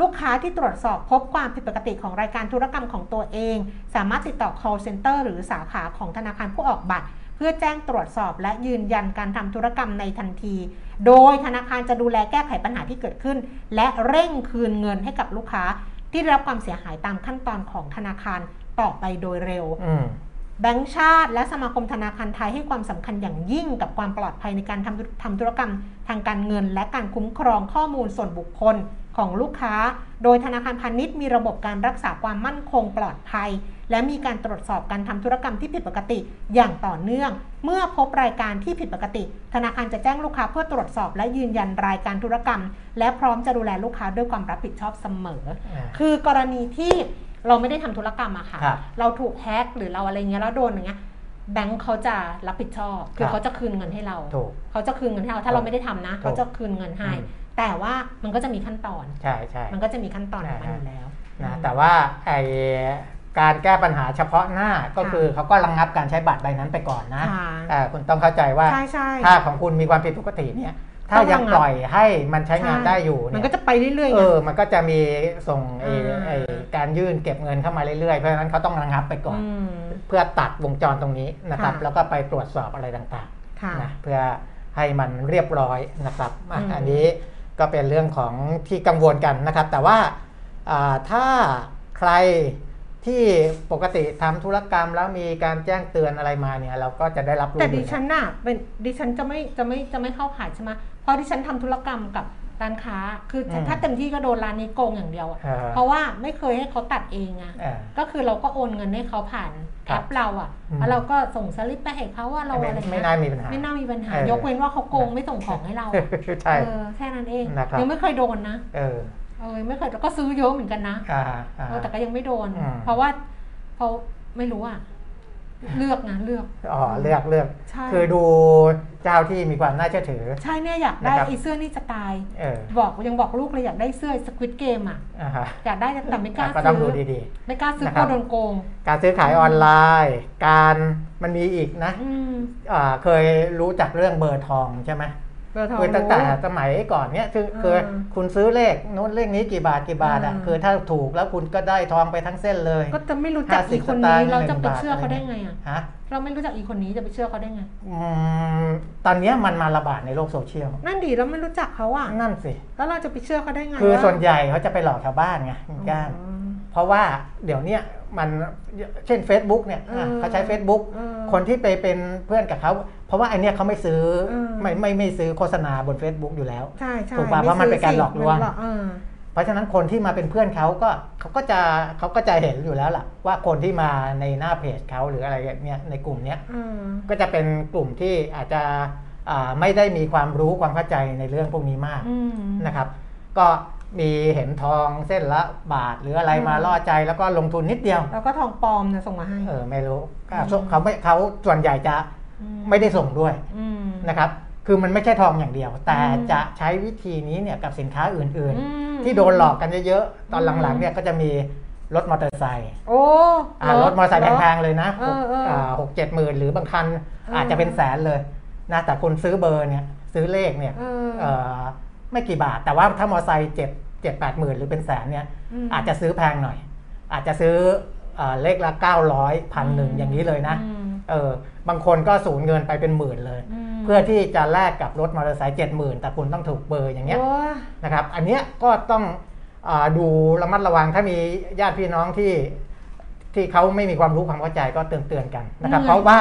ลูกค้าที่ตรวจสอบพบความผิดปกติของรายการธุรกรรมของตัวเอง สามารถติดต่อ call center หรือสาขาของธนาคารผู้ออกบัตร เพื่อแจ้งตรวจสอบและยืนยันการทำธุรกรรมในทันที โดยธนาคารจะดูแลแก้ไขปัญหาที่เกิดขึ้น และเร่งคืนเงินให้กับลูกค้า ที่ได้รับความเสียหายตามขั้นตอนของธนาคารต่อไปโดยเร็วอืมแบงก์ชาติและสมาคมธนาคารไทยให้ความสำคัญอย่างยิ่งกับความปลอดภัยในการทำธุทำธุรกรรมทางการเงิน และการคุ้มครองข้อมูลส่วนบุคคล ของลูกค้า โดยธนาคารพาณิชย์มีระบบการรักษาความมั่นคงปลอดภัย และมีการตรวจสอบการทำธุรกรรมที่ผิดปกติอย่างต่อเนื่อง เมื่อพบรายการที่ผิดปกติ ธนาคารจะแจ้งลูกค้าเพื่อตรวจสอบและยืนยันรายการธุรกรรม และพร้อมจะดูแลลูกค้าด้วยความรับผิดชอบเสมออ่าคือกรณีที่เราไม่ได้ทำธุรกรรมอะค่ะครับเราถูกแฮกหรือเราอะไรเงี้ยแล้วโดนอย่างเงี้ยแบงค์เขาจะรับผิดชอบ คือครับเขาจะคืนเงินให้เราถูกเขาจะคืนเงินให้เรา ถ้าเราไม่ได้ทำนะถูกเขาจะคืนเงินให้อืม แต่ว่ามันก็จะมีขั้นตอน ใช่ใช่มันก็จะมีขั้นตอนของมันอ่าอยู่แล้วนะแต่ว่าไอการแก้ปัญหาเฉพาะหน้าก็ค่ะคือเขาก็ระงงับการใช้บัตรใบนั้นไปก่อนนะค่ะแต่คุณต้องเข้าใจว่าใช่ใช่ถ้าของคุณมีความผิดปกติเนี่ยถ้าต้องยังระงับปล่อยให้มันใช้งานใช่ได้อยู่มันเนี่ยก็จะไปเรื่อยๆเอไงอมันก็จะมีส่งไอ้อ่าไอ้การยื่นเก็บเงินเข้ามาเรื่อยๆ เพราะฉะนั้นเขาต้องระงับไปก่อนอืมเพื่อตัดวงจรตรงนี้นะครับค่ะแล้วก็ไปตรวจสอบอะไรต่างค่ะๆนะเพื่อให้มันเรียบร้อยนะครับอะอืมอันนี้ ก็เป็นเรื่องของที่กังวลกันนะครับ แต่ว่าถ้าใครที่ปกติทำธุรกรรมแล้วมีการแจ้งเตือนอะไรมาเนี่ย เราก็จะได้รับรู้แต่ดิฉันน่ะเป็นดิฉันจะไม่จะไม่จะไม่เข้าข่ายใช่ไหมเพราะดิฉันทำธุรกรรมกับ ร้านค้าคืออมถ้าเต็มที่ก็โดนร้านนี้โกงอย่างเดียวอะเออเพราะว่าไม่เคยให้เขาตัดเองอะเออก็คือเราก็โอนเงินให้เขาผ่านครัแอบปเราอะอืม แล้วเราก็ส่งสลิปไปให้เขาว่าเราไม่อะไรไม่เงี้ยน่ามีปัญหา ไม่น่ามีปัญหา เออ ยกเว้นว่าเขาโกงไม่ส่งของให้เราอะใช่ เออแค่นั้นเองนะครับ ยังไม่เคยโดนนะเออเออไม่เคยก็ซื้อเยอะเหมือนกันนะ อ่าอ่าเออแต่ก็ยังไม่โดน อืม เพราะว่าเขาไม่รู้อะ เลือกนะเลือกอ๋อเลือกเลือกใช่คือดูเจ้าที่มีความน่าเชื่อถือ ใช่เนี่ยอยากได้นะครับไอ้เสื้อนี่จะตายเออบอกยังบอกลูกเลยอยากได้เสื้อสควิตเกมอะอ่าฮะอยากได้แต่ไม่กล้าก็ต้องซื้ดูอดีไม่กล้าซื้อนะกครัลับวโดนโกงๆการซื้อขายออนไลน์ การมันมีอีกนะอืมอ่าเคยรู้จักเรื่องเบอร์ทองใช่ไหมเบอร์โทร คือตั้งแต่สมัยก่อนเนี้ยคืออ่าคือคุณซื้อเลขโน้นเลขนี้กี่บาทกี่บาทอะอ่าคือถ้าถูกแล้วคุณก็ได้ทองไปทั้งเส้นเลย ก็จะไม่รู้จักอีกคน50สตางนี้ค์เราจะหนึ่งไปบาทเชื่อเขาได้ไงอะฮะเราไม่รู้จักอีกคนนี้จะไปเชื่อเขาได้ไงอืมตอนเนี้ยมันมาระบาดในโลกโซเชียลนั่นดีเราไม่รู้จักเขาอะนั่นสิแล้วเราจะไปเชื่อเขาได้ไงคือว่าส่วนใหญ่เขาจะไปหลอกชาวบ้านไงคุณก้านอืมเพราะว่าเดี๋ยวเนี้ยมันเช่น Facebook เนี่ยอะเออเขาใช้ Facebook เออคนที่ไปเป็นเพื่อนกับเขาเพ ราะว่าไอเนี้ยเขาไม่ซื้อเออไม่ไม่ไม่ซื้อโฆษณาบน Facebook อยู่แล้วใช่ใช่ถูกป่ะเพราะมันเป็นการหลอกลวงมันเออเพราะฉะนั้นคนที่มาเป็นเพื่อนเขาก็เขาก็จะเขาก็จะเห็นอยู่แล้วล่ะ ว่าคนที่มาในหน้าเพจเขาหรืออะไรอย่างเนี้ยในกลุ่มเนี้ยอืมก็จะเป็นกลุ่มที่อาจจะอ่าไม่ได้มีความรู้ความเข้าใจในเรื่องพวกนี้มากอืมนะครับ ก็มีเห็นทองเส้นละบาทหรืออะไรมาอืมล่อใจแล้วก็ลงทุนนิดเดียว แล้วก็ทองปลอมเนี่ยส่งมาให้ เออไม่รู้อะอืมเขาไม่เขาส่วนใหญ่จะม ไม่ได้ส่งด้วยอืมนะครับ คือมันไม่ใช่ทองอย่างเดียว แต่อืมจะใช้วิธีนี้เนี่ยกับสินค้าอื่นอืมๆที่โดนหลอกกันเยอะๆ ตอนอืมหลังๆเนี่ยก็จะมีรถมอเตอร์ไซค์โอ้อ่ารถมอเตอร์ไซค์แพงๆเลยนะเออเอออ่าหกเจ็ดหมื่นหรือบางคันเออออาจจะเป็นแสนเลยนะแต่คุณซื้อเบอร์เนี่ยซื้อเลขเนี่ยเออเอ่อไม่กี่บาท แต่ว่าถ้ามอเตอร์ไซค์เจ็ดเจ็ดแปดหมื่นหรือเป็นแสนเนี่ยมอาจจะซื้อแพงหน่อย อาจจะซื้อเอ่อเลขละ900พันหนึ่งอย่างนี้เลยนะอืม เออบางคนก็สูญเงินไปเป็นหมื่นเลยอืมเพื่อที่จะแลกกับรถมอเตอร์ไซค์เจ็ดหมื่นแต่คุณต้องถูกเบอร์อย่างเงี้ยโอ้ยนะครับอันเนี้ยก็ต้องอาดูระมัดระวังถ้ามีญาติพี่น้องที่ที่เขาไม่มีความรู้ความเข้าใจก็เตือนเตือนๆกันนะครับ เพราะว่า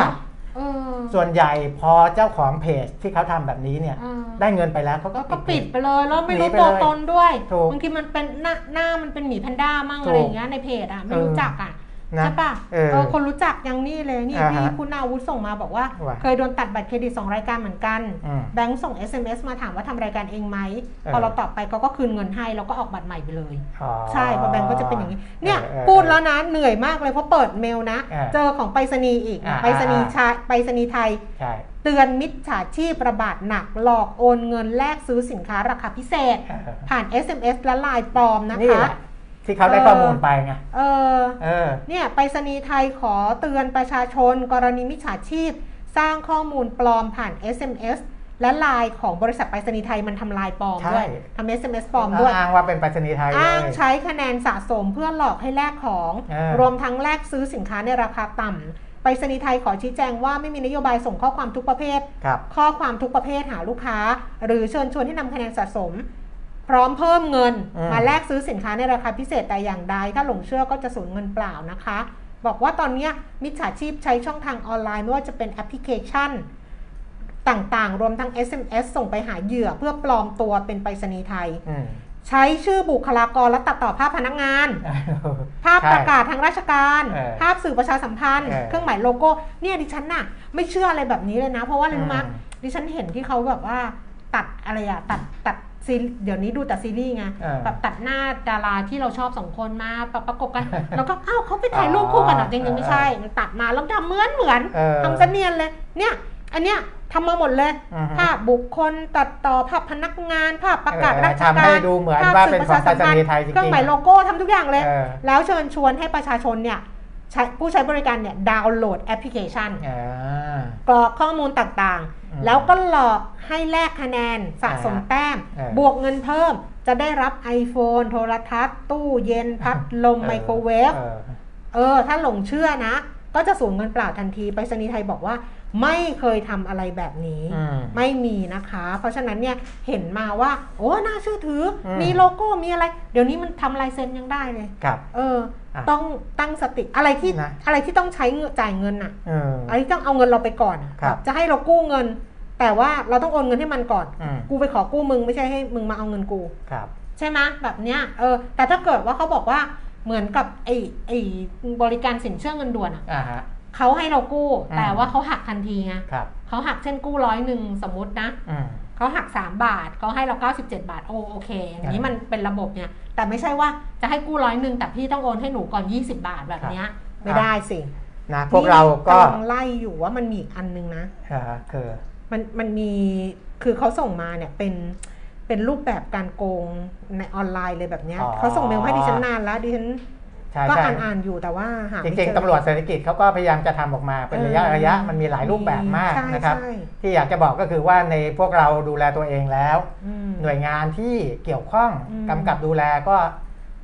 เออส่วนใหญ่พอเจ้าของเพจที่เขาทำแบบนี้เนี่ยอ่าได้เงินไปแล้วเขาก็แล้วก็เพปิจดไปเลยแล้วไม่รู้หนีไปตัวเลยตนด้วยถูกบางทีมันเป็นหน้าหน้ามันเป็นหมีแพนด้ามั่งถูกอะไรอย่างเงี้ยในเพจอะไม่เออรู้จักอะ นะใช่ป่ะเออเออคนรู้จักยังนี่เลยนี่อ่าฮะพี่คุณอาวุธส่งมาบอกว่าว่า เคยโดนตัดบัตรเครดิตสองรายการเหมือนกันอืมแบงค์ส่ง SMS มาถามว่าทำรายการเองไหมเออพอเราตอบไปเขาก็คืนเงินให้แล้วก็ออกบัตรใหม่ไปเลยอ๋อใช่เพราะแบงค์ก็จะเป็นอย่างนี้เนี่ยออออพูดแล้วนะเหนื่อยมากเลยเพราะเปิดเมลนะเออเจอของไปรษณีย์อีกอ่าไปรษณีย์อ่าชายไปรษณีย์ไทยใช่เตือนมิจฉาชีพระบาดหนักหลอกโอนเงินแลกซื้อสินค้าราคาพิเศษเออผ่าน SMS และไลน์ปลอมนะนี่คะแหละ ที่เขาได้ข้อมูลไปไงเออเออเนี่ยไปรษณีย์ไทยขอเตือนประชาชน กรณีมิจฉาชีพ สร้างข้อมูลปลอมผ่าน SMS และไลน์ของบริษัทไปรษณีย์ไทยมันทำลายปลอมด้วยใช่ทำ SMS ปลอมด้วย อ้างว่าเป็นไปรษณีย์ไทยเลอ้างยใช้คะแนนสะสมเพื่อหลอกให้แลกของเออรวมทั้งแลกซื้อสินค้าในราคาต่ำไปรษณีย์ไทยขอชี้แจงว่าไม่มีนโยบายส่งข้อความทุกประเภทครับข้อความทุกประเภทหาลูกค้า หรือเชิญชวนให้นำคะแนนสะสม พร้อมเพิ่มเงินอืมมาแลกซื้อสินค้าในราคาพิเศษแต่อย่างใด ถ้าหลงเชื่อก็จะสูญเงินเปล่านะคะ บอกว่าตอนเนี้ยมิจฉาชีพใช้ช่องทางออนไลน์ ไม่ว่าจะเป็นแอปพลิเคชันต่างๆ รวมทั้ง SMS ส่งไปหาเหยื่อเพื่อปลอมตัวเป็นไปรษณีย์ไทยอืมใช้ชื่อบุคลากรและตัดต่อภาพพนักงาน ภาพใช่ประกาศทางราชการเออภาพสื่อประชาสัมพันธ์เออเครื่องหมายโลโก้ เนี่ยดิฉันน่ะ ไม่เชื่ออะไรแบบนี้เลยนะ เพราะว่าอะไรรู้ไหมอืมดิฉันเห็นที่เขาแบบว่าตัดอะไรอะตัดตัด ซีรีส์เดี๋ยวนี้ดูแต่ซีรีส์ไงเออแบบตัดหน้าดาราที่เราชอบสองคนมาประประกบกัน แล้วก็อ้าวเขาไปถ่ายรูปคู่กันเหรอจริงๆไม่ใช่มันตัดมาแล้วทำเหมือนเหมือนเออ ทำเสนียนเลย เนี่ย อันเนี้ยทำมาหมดเลยอือฮึภาพบุคคลตัดต่อภาพพนักงาน ภาพประกาศเออราชทำการให้ดูเหมือนภาพว่าสื่เป็นของไปรษณีย์ไทยจริงๆเครื่องหมายโลโก้ทำทุกอย่างเลย เออแล้วเชิญชวนให้ประชาชนเนี่ยใช้ผู้ใช้บริการเนี่ยดาวน์โหลดแอปพลิเคชัน อ่ากรอกข้อมูลต่างอืมๆ แล้วก็หลอกให้แลกคะแนนสะสมอ่าแต้มเออบวกเงินเพิ่มจะได้รับ iPhone โทรทัศน์ ตู้เย็นพัดลมเออไมโครเวฟเออเออ ถ้าหลงเชื่อนะ ก็จะสูญเงินเปล่าทันทีไปรษณีย์ไทยบอกว่าไม่เคยทำอะไรแบบนี้อืมไม่มีนะคะ เพราะฉะนั้นเนี่ยเห็นมาว่า โอ้น่าเชื่อถืออมมีโลโก้มีอะไร เดี๋ยวนี้มันทำลายเซ็นยังได้เลยครับ เอออะ ต้องตั้งสติอะไรที่นะอะไรที่ต้องใช้เงินจ่ายเงินอะเอออะไรที่ต้องเอาเงินเราไปก่อนอะครับจะให้เรากู้เงิน แต่ว่าเราต้องโอนเงินให้มันก่อนอืมกูไปขอกู้มึงไม่ใช่ให้มึงมาเอาเงินกูครับ ใช่ไหมแบบเนี้ยเออแต่ถ้าเกิดว่าเขาบอกว่าเหมือนกับไอ้ไอ้บริการสินเชื่อเงินด่วนอะอ่าฮะเขาให้เรากู้อืมแต่ว่าเขาหักทันทีไงครับเขาหักเช่นกู้ร้อยหนึ่งสมมตินะอืมเขาหัก3บาทเขาให้เรา97บาทโอโอเค อย่างนี้อ่ามัมันเป็นระบบเนี่ย แต่ไม่ใช่ว่าจะให้กู้ร้อยหนึ่งแต่พี่ต้องโอนให้หนูก่อน 20 บาทแบบเนี้ยไม่ครับได้สินะพวกเราก็นี่ำลังไล่อยู่ว่ามันมีอีกอันนึงนะอ่าคือมันมันมีคือเขาส่งมาเนี่ยเป็นเป็นรูปแบบการโกงในออนไลน์เลยแบบเนี้ยอ๋อเขาส่งเมลให้ดิฉันนานแล้วดิฉันใช่ ก็ใช่อ่านอ่านอยู่แต่ว่าหาจไม่ริงเจอๆตำรวจเศรษฐกิจเขาก็พยายามจะทำออกมาเป็นระยะเออระยะมันมีหลายรูปแบบมากใช่นะครับใช่ที่อยากจะบอกก็คือว่าในพวกเราดูแลตัวเองแล้วอืมหน่วยงานที่เกี่ยวข้องอืมกำกับดูแลก็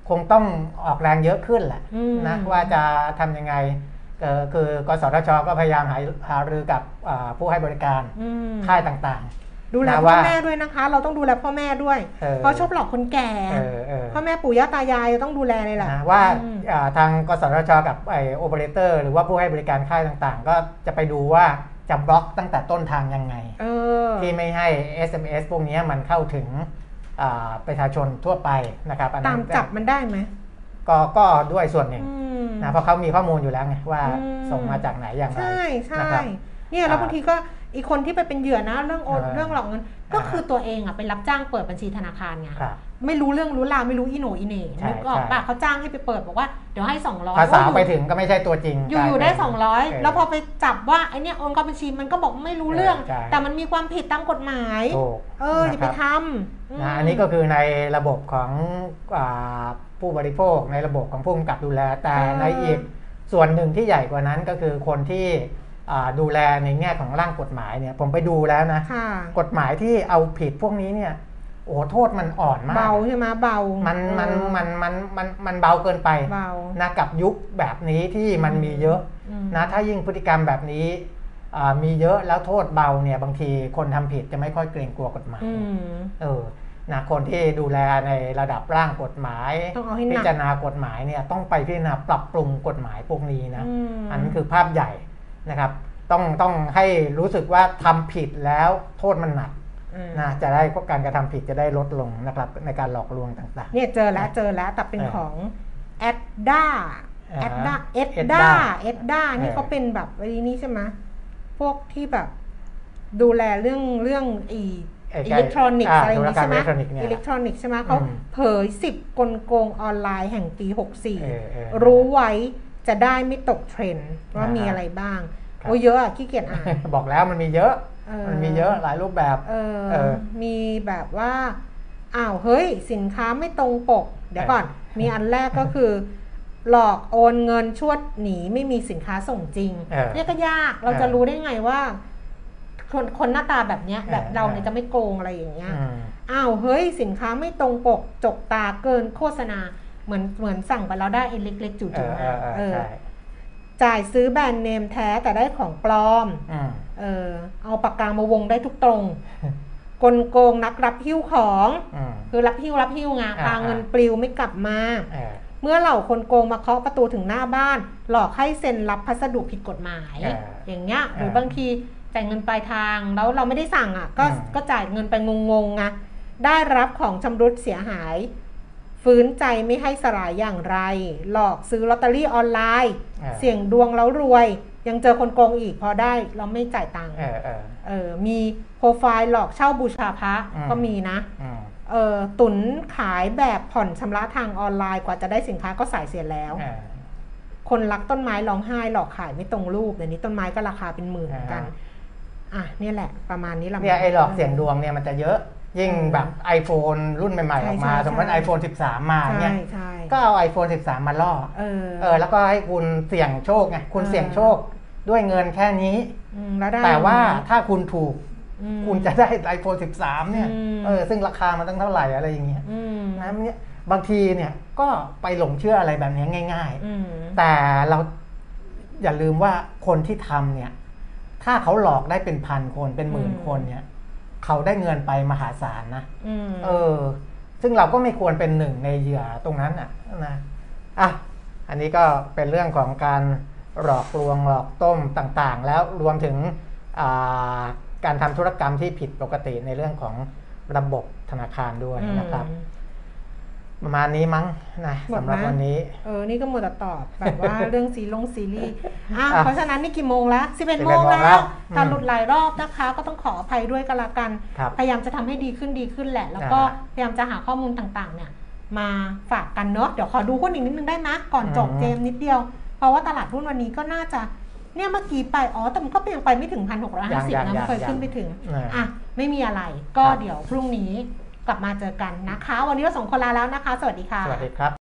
คงต้องออกแรงเยอะขึ้นแหละอืมนะว่าจะทำยังไงเอ่อคือกสทช ก็พยายามหาหารือกับอ่าผู้ให้บริการอืมค่ายต่าง ดูแลนะพ่อว่าแม่ด้วยนะคะ เราต้องดูแลพ่อแม่ด้วยเออเพราะชอบหลอกคนแก่ๆเออเออพ่อแม่ปู่ย่าตายายต้องดูแลเลยแหละนะว่าอืมอ่าทางกสทชกับไอโอเปอเรเตอร์หรือว่าผู้ให้บริการค่ายต่างๆ ก็จะไปดูว่าจะบล็อกตั้งแต่ต้นทางยังไงเออที่ไม่ให้ SMS พวกนี้มันเข้าถึงอ่าประชาชนทั่วไปนะครับอันนั้ตานมจับมันได้ไหมก็ก็ด้วยส่วนหนึ่งอืมนะเพราะเขามีข้อมูลอยู่แล้วไงว่าอืมส่งมาจากไหนอย่างไรใช่ใช่นะครับเนี่ยแล้วอ่าบางทีก็ อีกคนที่ไปเป็นเหยื่อนะเรื่องโอนเออเรื่องหลอกเงิน ก็อ่าคือตัวเองอะไปรับจ้างเปิดบัญชีธนาคารไงครับไม่รู้เรื่องรู้ราวไม่รู้อีโหนอีเหน่ใช่นึกออกใช่ปะเขาจ้างให้ไปเปิดบอกว่าเดี๋ยวให้สองร้อยภาษาไปถึงก็ไม่ใช่ตัวจริง อยู่อยู่ได้กลายเป็น200 แล้วพอไปจับว่าไอเนี้ยโอนเข้าบัญชีมันก็บอกไม่รู้เรื่องใช่แต่มันมีความผิดตามกฎหมายถูกเอออย่าไปนะครับทำมนะอันนี้ก็คือในระบบของอาผู้บริโภคในระบบของผู้กำกับดูแลแต่เออในอีกส่วนหนึ่งที่ใหญ่กว่านั้นก็คือคนที่อ่า ดูแลในแง่ของร่างกฎหมายเนี่ยผมไปดูแล้วนะค่ะกกฎหมายที่เอาผิดพวกนี้เนี่ยโอ้โหโทษมันอ่อนมากเบาใช่ไหมเบา มันมันเออมันมันมันมันเบาเกินไปเบานะกับยุคแบบนี้ที่มันมีเยอะอืมนะถ้ายิ่งพฤติกรรมแบบนี้อ่ามีเยอะแล้วโทษเบาเนี่ยบางทีคนทำผิดจะไม่ค่อยเกรงกลัวกฎหมายอืมเออนะคนที่ดูแลในระดับร่างกฎหมายต้องเอาให้หนักพิจารณากฎหมายเนี่ยต้องไปพิจารณาปรับปรุงกฎหมายพวกนี้นะอืมอันนั้นคือภาพใหญ่ นะครับต้องต้องให้รู้สึกว่าทำผิดแล้วโทษมันหนักอืมนะจะได้การกระทำผิดจะได้ลดลงนะครับ ในการหลอกลวงต่างเนี่ยเจอแล้วเจอแล้วแต่เป็นเออของแอดด้าอ่าแอดด้าเอ็ด Edda ด้าเอ็ดด้านี่เออเขาเป็นแบบไอ้นี่ใช่ไหมพวกที่แบบดูแลเรื่องเรื่องอีไอ้อิเล็กทรอนิกส์อ่าอะไรอย่างนี้ใช่ไหมธุรกรรมอิเล็กทรอนิกส์เนี่ยอิเล็กทรอนิกส์ใช่ไหมเขาอืมเผยสิบกลโกงออนไลน์แห่งปีเออเออ64 รู้ไว้ จะได้ไม่ตกเทรนด์ว่าอ่ามีมีอะไรบ้างครับโอ้เยอะอะขี้เกียจอ่านบอกแล้วมันมีเยอะเออมันมีเยอะหลายรูปแบบเออเออมีแบบว่าอ้าวเฮ้ย สินค้าไม่ตรงปก เดี๋ยวก่อน มีอันแรกก็คือ หลอกโอนเงินชวดหนีไม่มีสินค้าส่งจริงเออเนี่ยก็ยากเราจะรู้ได้ไงว่า คนคนหน้าตาแบบเนี้ยเออแบบเราเนี่ยเออจะไม่โกงอะไรอย่างเงี้ยอืมอ้าวเฮ้ย สินค้าไม่ตรงปก จกตาเกินโฆษณา เหมือนเหมือนสั่งไปแล้วได้ไอ้เล็กๆจู่เออๆเอมาอเออเออใช่จ่ายซื้อแบรนด์เนมแท้แต่ได้ของปลอมอืมเออเอาปากกามาวงได้ทุกตรง กลโกงนักรับหิ้วของอืมคือรับหิ้วรับหิ้วไงอ่าพาเงินปลิวไม่กลับมาเออเมื่อเหล่าคนโกงมาเคาะประตูถึงหน้าบ้าน หลอกให้เซ็นรับพัสดุผิดกฎหมายเอออย่างเงี้ยหรือเออบางทีจ่ายเงินปลายทางแล้วเราไม่ได้สั่งอะ ก็อืมก็จ่ายเงินไปงงๆไงได้รับของชำรุดเสียหาย ฟื้นใจไม่ให้สลายอย่างไร หลอกซื้อลอตเตอรี่ออนไลน์ออเสี่ยงดวงแล้วรวย ยังเจอคนโกงอีกพอได้เราไม่จ่ายตังค์เออเออเออมีโปรไฟล์หลอกเช่าบูชาพระอืมก็มีนะอืมเออตุนขายแบบผ่อนชำระทางออนไลน์กว่าจะได้สินค้าก็สายเสียแล้วเออคนรักต้นไม้ร้องไห้หลอกขายไม่ตรงรูปเดี๋ยวนี้ต้นไม้ก็ราคาเป็นหมื่นเหมือนกัน อะเนี่ยแหละ ประมาณนี้ละเนี่ยไอ้หลอกเสียงดวงเนี่ยมันจะเยอะ ยิ่งแบบ iPhone รุ่นใหม่ๆออกมาใช่ใช่สมมติ iPhone 13 มาใช่เนี่ยใช่ก็เอา iPhone 13 มาล่อเออเออ แล้วก็ให้คุณเสี่ยงโชคไงคุณเออเสี่ยงโชคด้วยเงินแค่นี้มแล้วได้แต่ว่าไหมถ้าคุณถูกอืมคุณจะได้ iPhone 13 เนี่ยอืมเออซึ่งราคามันตั้งเท่าไหร่อะไรอย่างเงี้ยอืมนะเนี่ยบางทีเนี่ยก็ไปหลงเชื่ออะไรแบบนี้ง่ายอืมๆแต่เราอย่าลืมว่าคนที่ทำเนี่ย ถ้าเขาหลอกได้เป็นพันคนเป็นหมื่นคนเนี่ย เขาได้เงินไปมหาศาลนะอืมเออ ซึ่งเราก็ไม่ควรเป็นหนึ่งในเหยื่อตรงนั้นอะนะอะอันนี้ก็เป็นเรื่องของการหลอกลวงหลอกต้มต่างๆ แล้วรวมถึงอ่าการทำธุรกรรมที่ผิดปกติในเรื่องของระบบธนาคารด้วยนะครับอืม ประมาณนี้มั้งนะหมดสำหรับไหมวันนี้ เออ นี่ก็หมดแต่ตอบแบบว่า เรื่องซีลงซีรีส์อะอะเพราะฉะนั้นนี่กี่โมงแล้ว11 11โมงโมงแล้แล้ววอืมการหลุดหลายรอบนะคะ ก็ต้องขออภัยด้วยกันละกัน ครับพยายามจะทำให้ดีขึ้นดีขึ้นแหละ แล้วก็อ่าพยายามจะหาข้อมูลต่างๆ เนี่ย มาฝากกันเนาะเดี๋ยวขอดูหุ้นอีกนิดนึงได้ไหมก่อนจบอืมเกมนิดเดียว เพราะว่าตลาดหุ้นวันนี้ก็น่าจะ เนี่ยเมื่อกี้ไป อ๋อ แต่มันก็ยังไปไม่ถึงพันหกร้อยห้าสิบนะมันเคยขึ้นไปถึงอะไม่มีอะไรก็ครับ เดี๋ยวพรุ่งนี้ กลับมาเจอกันนะคะ วันนี้เราสองคนลาแล้วนะคะ สวัสดีค่ะ สวัสดีครับ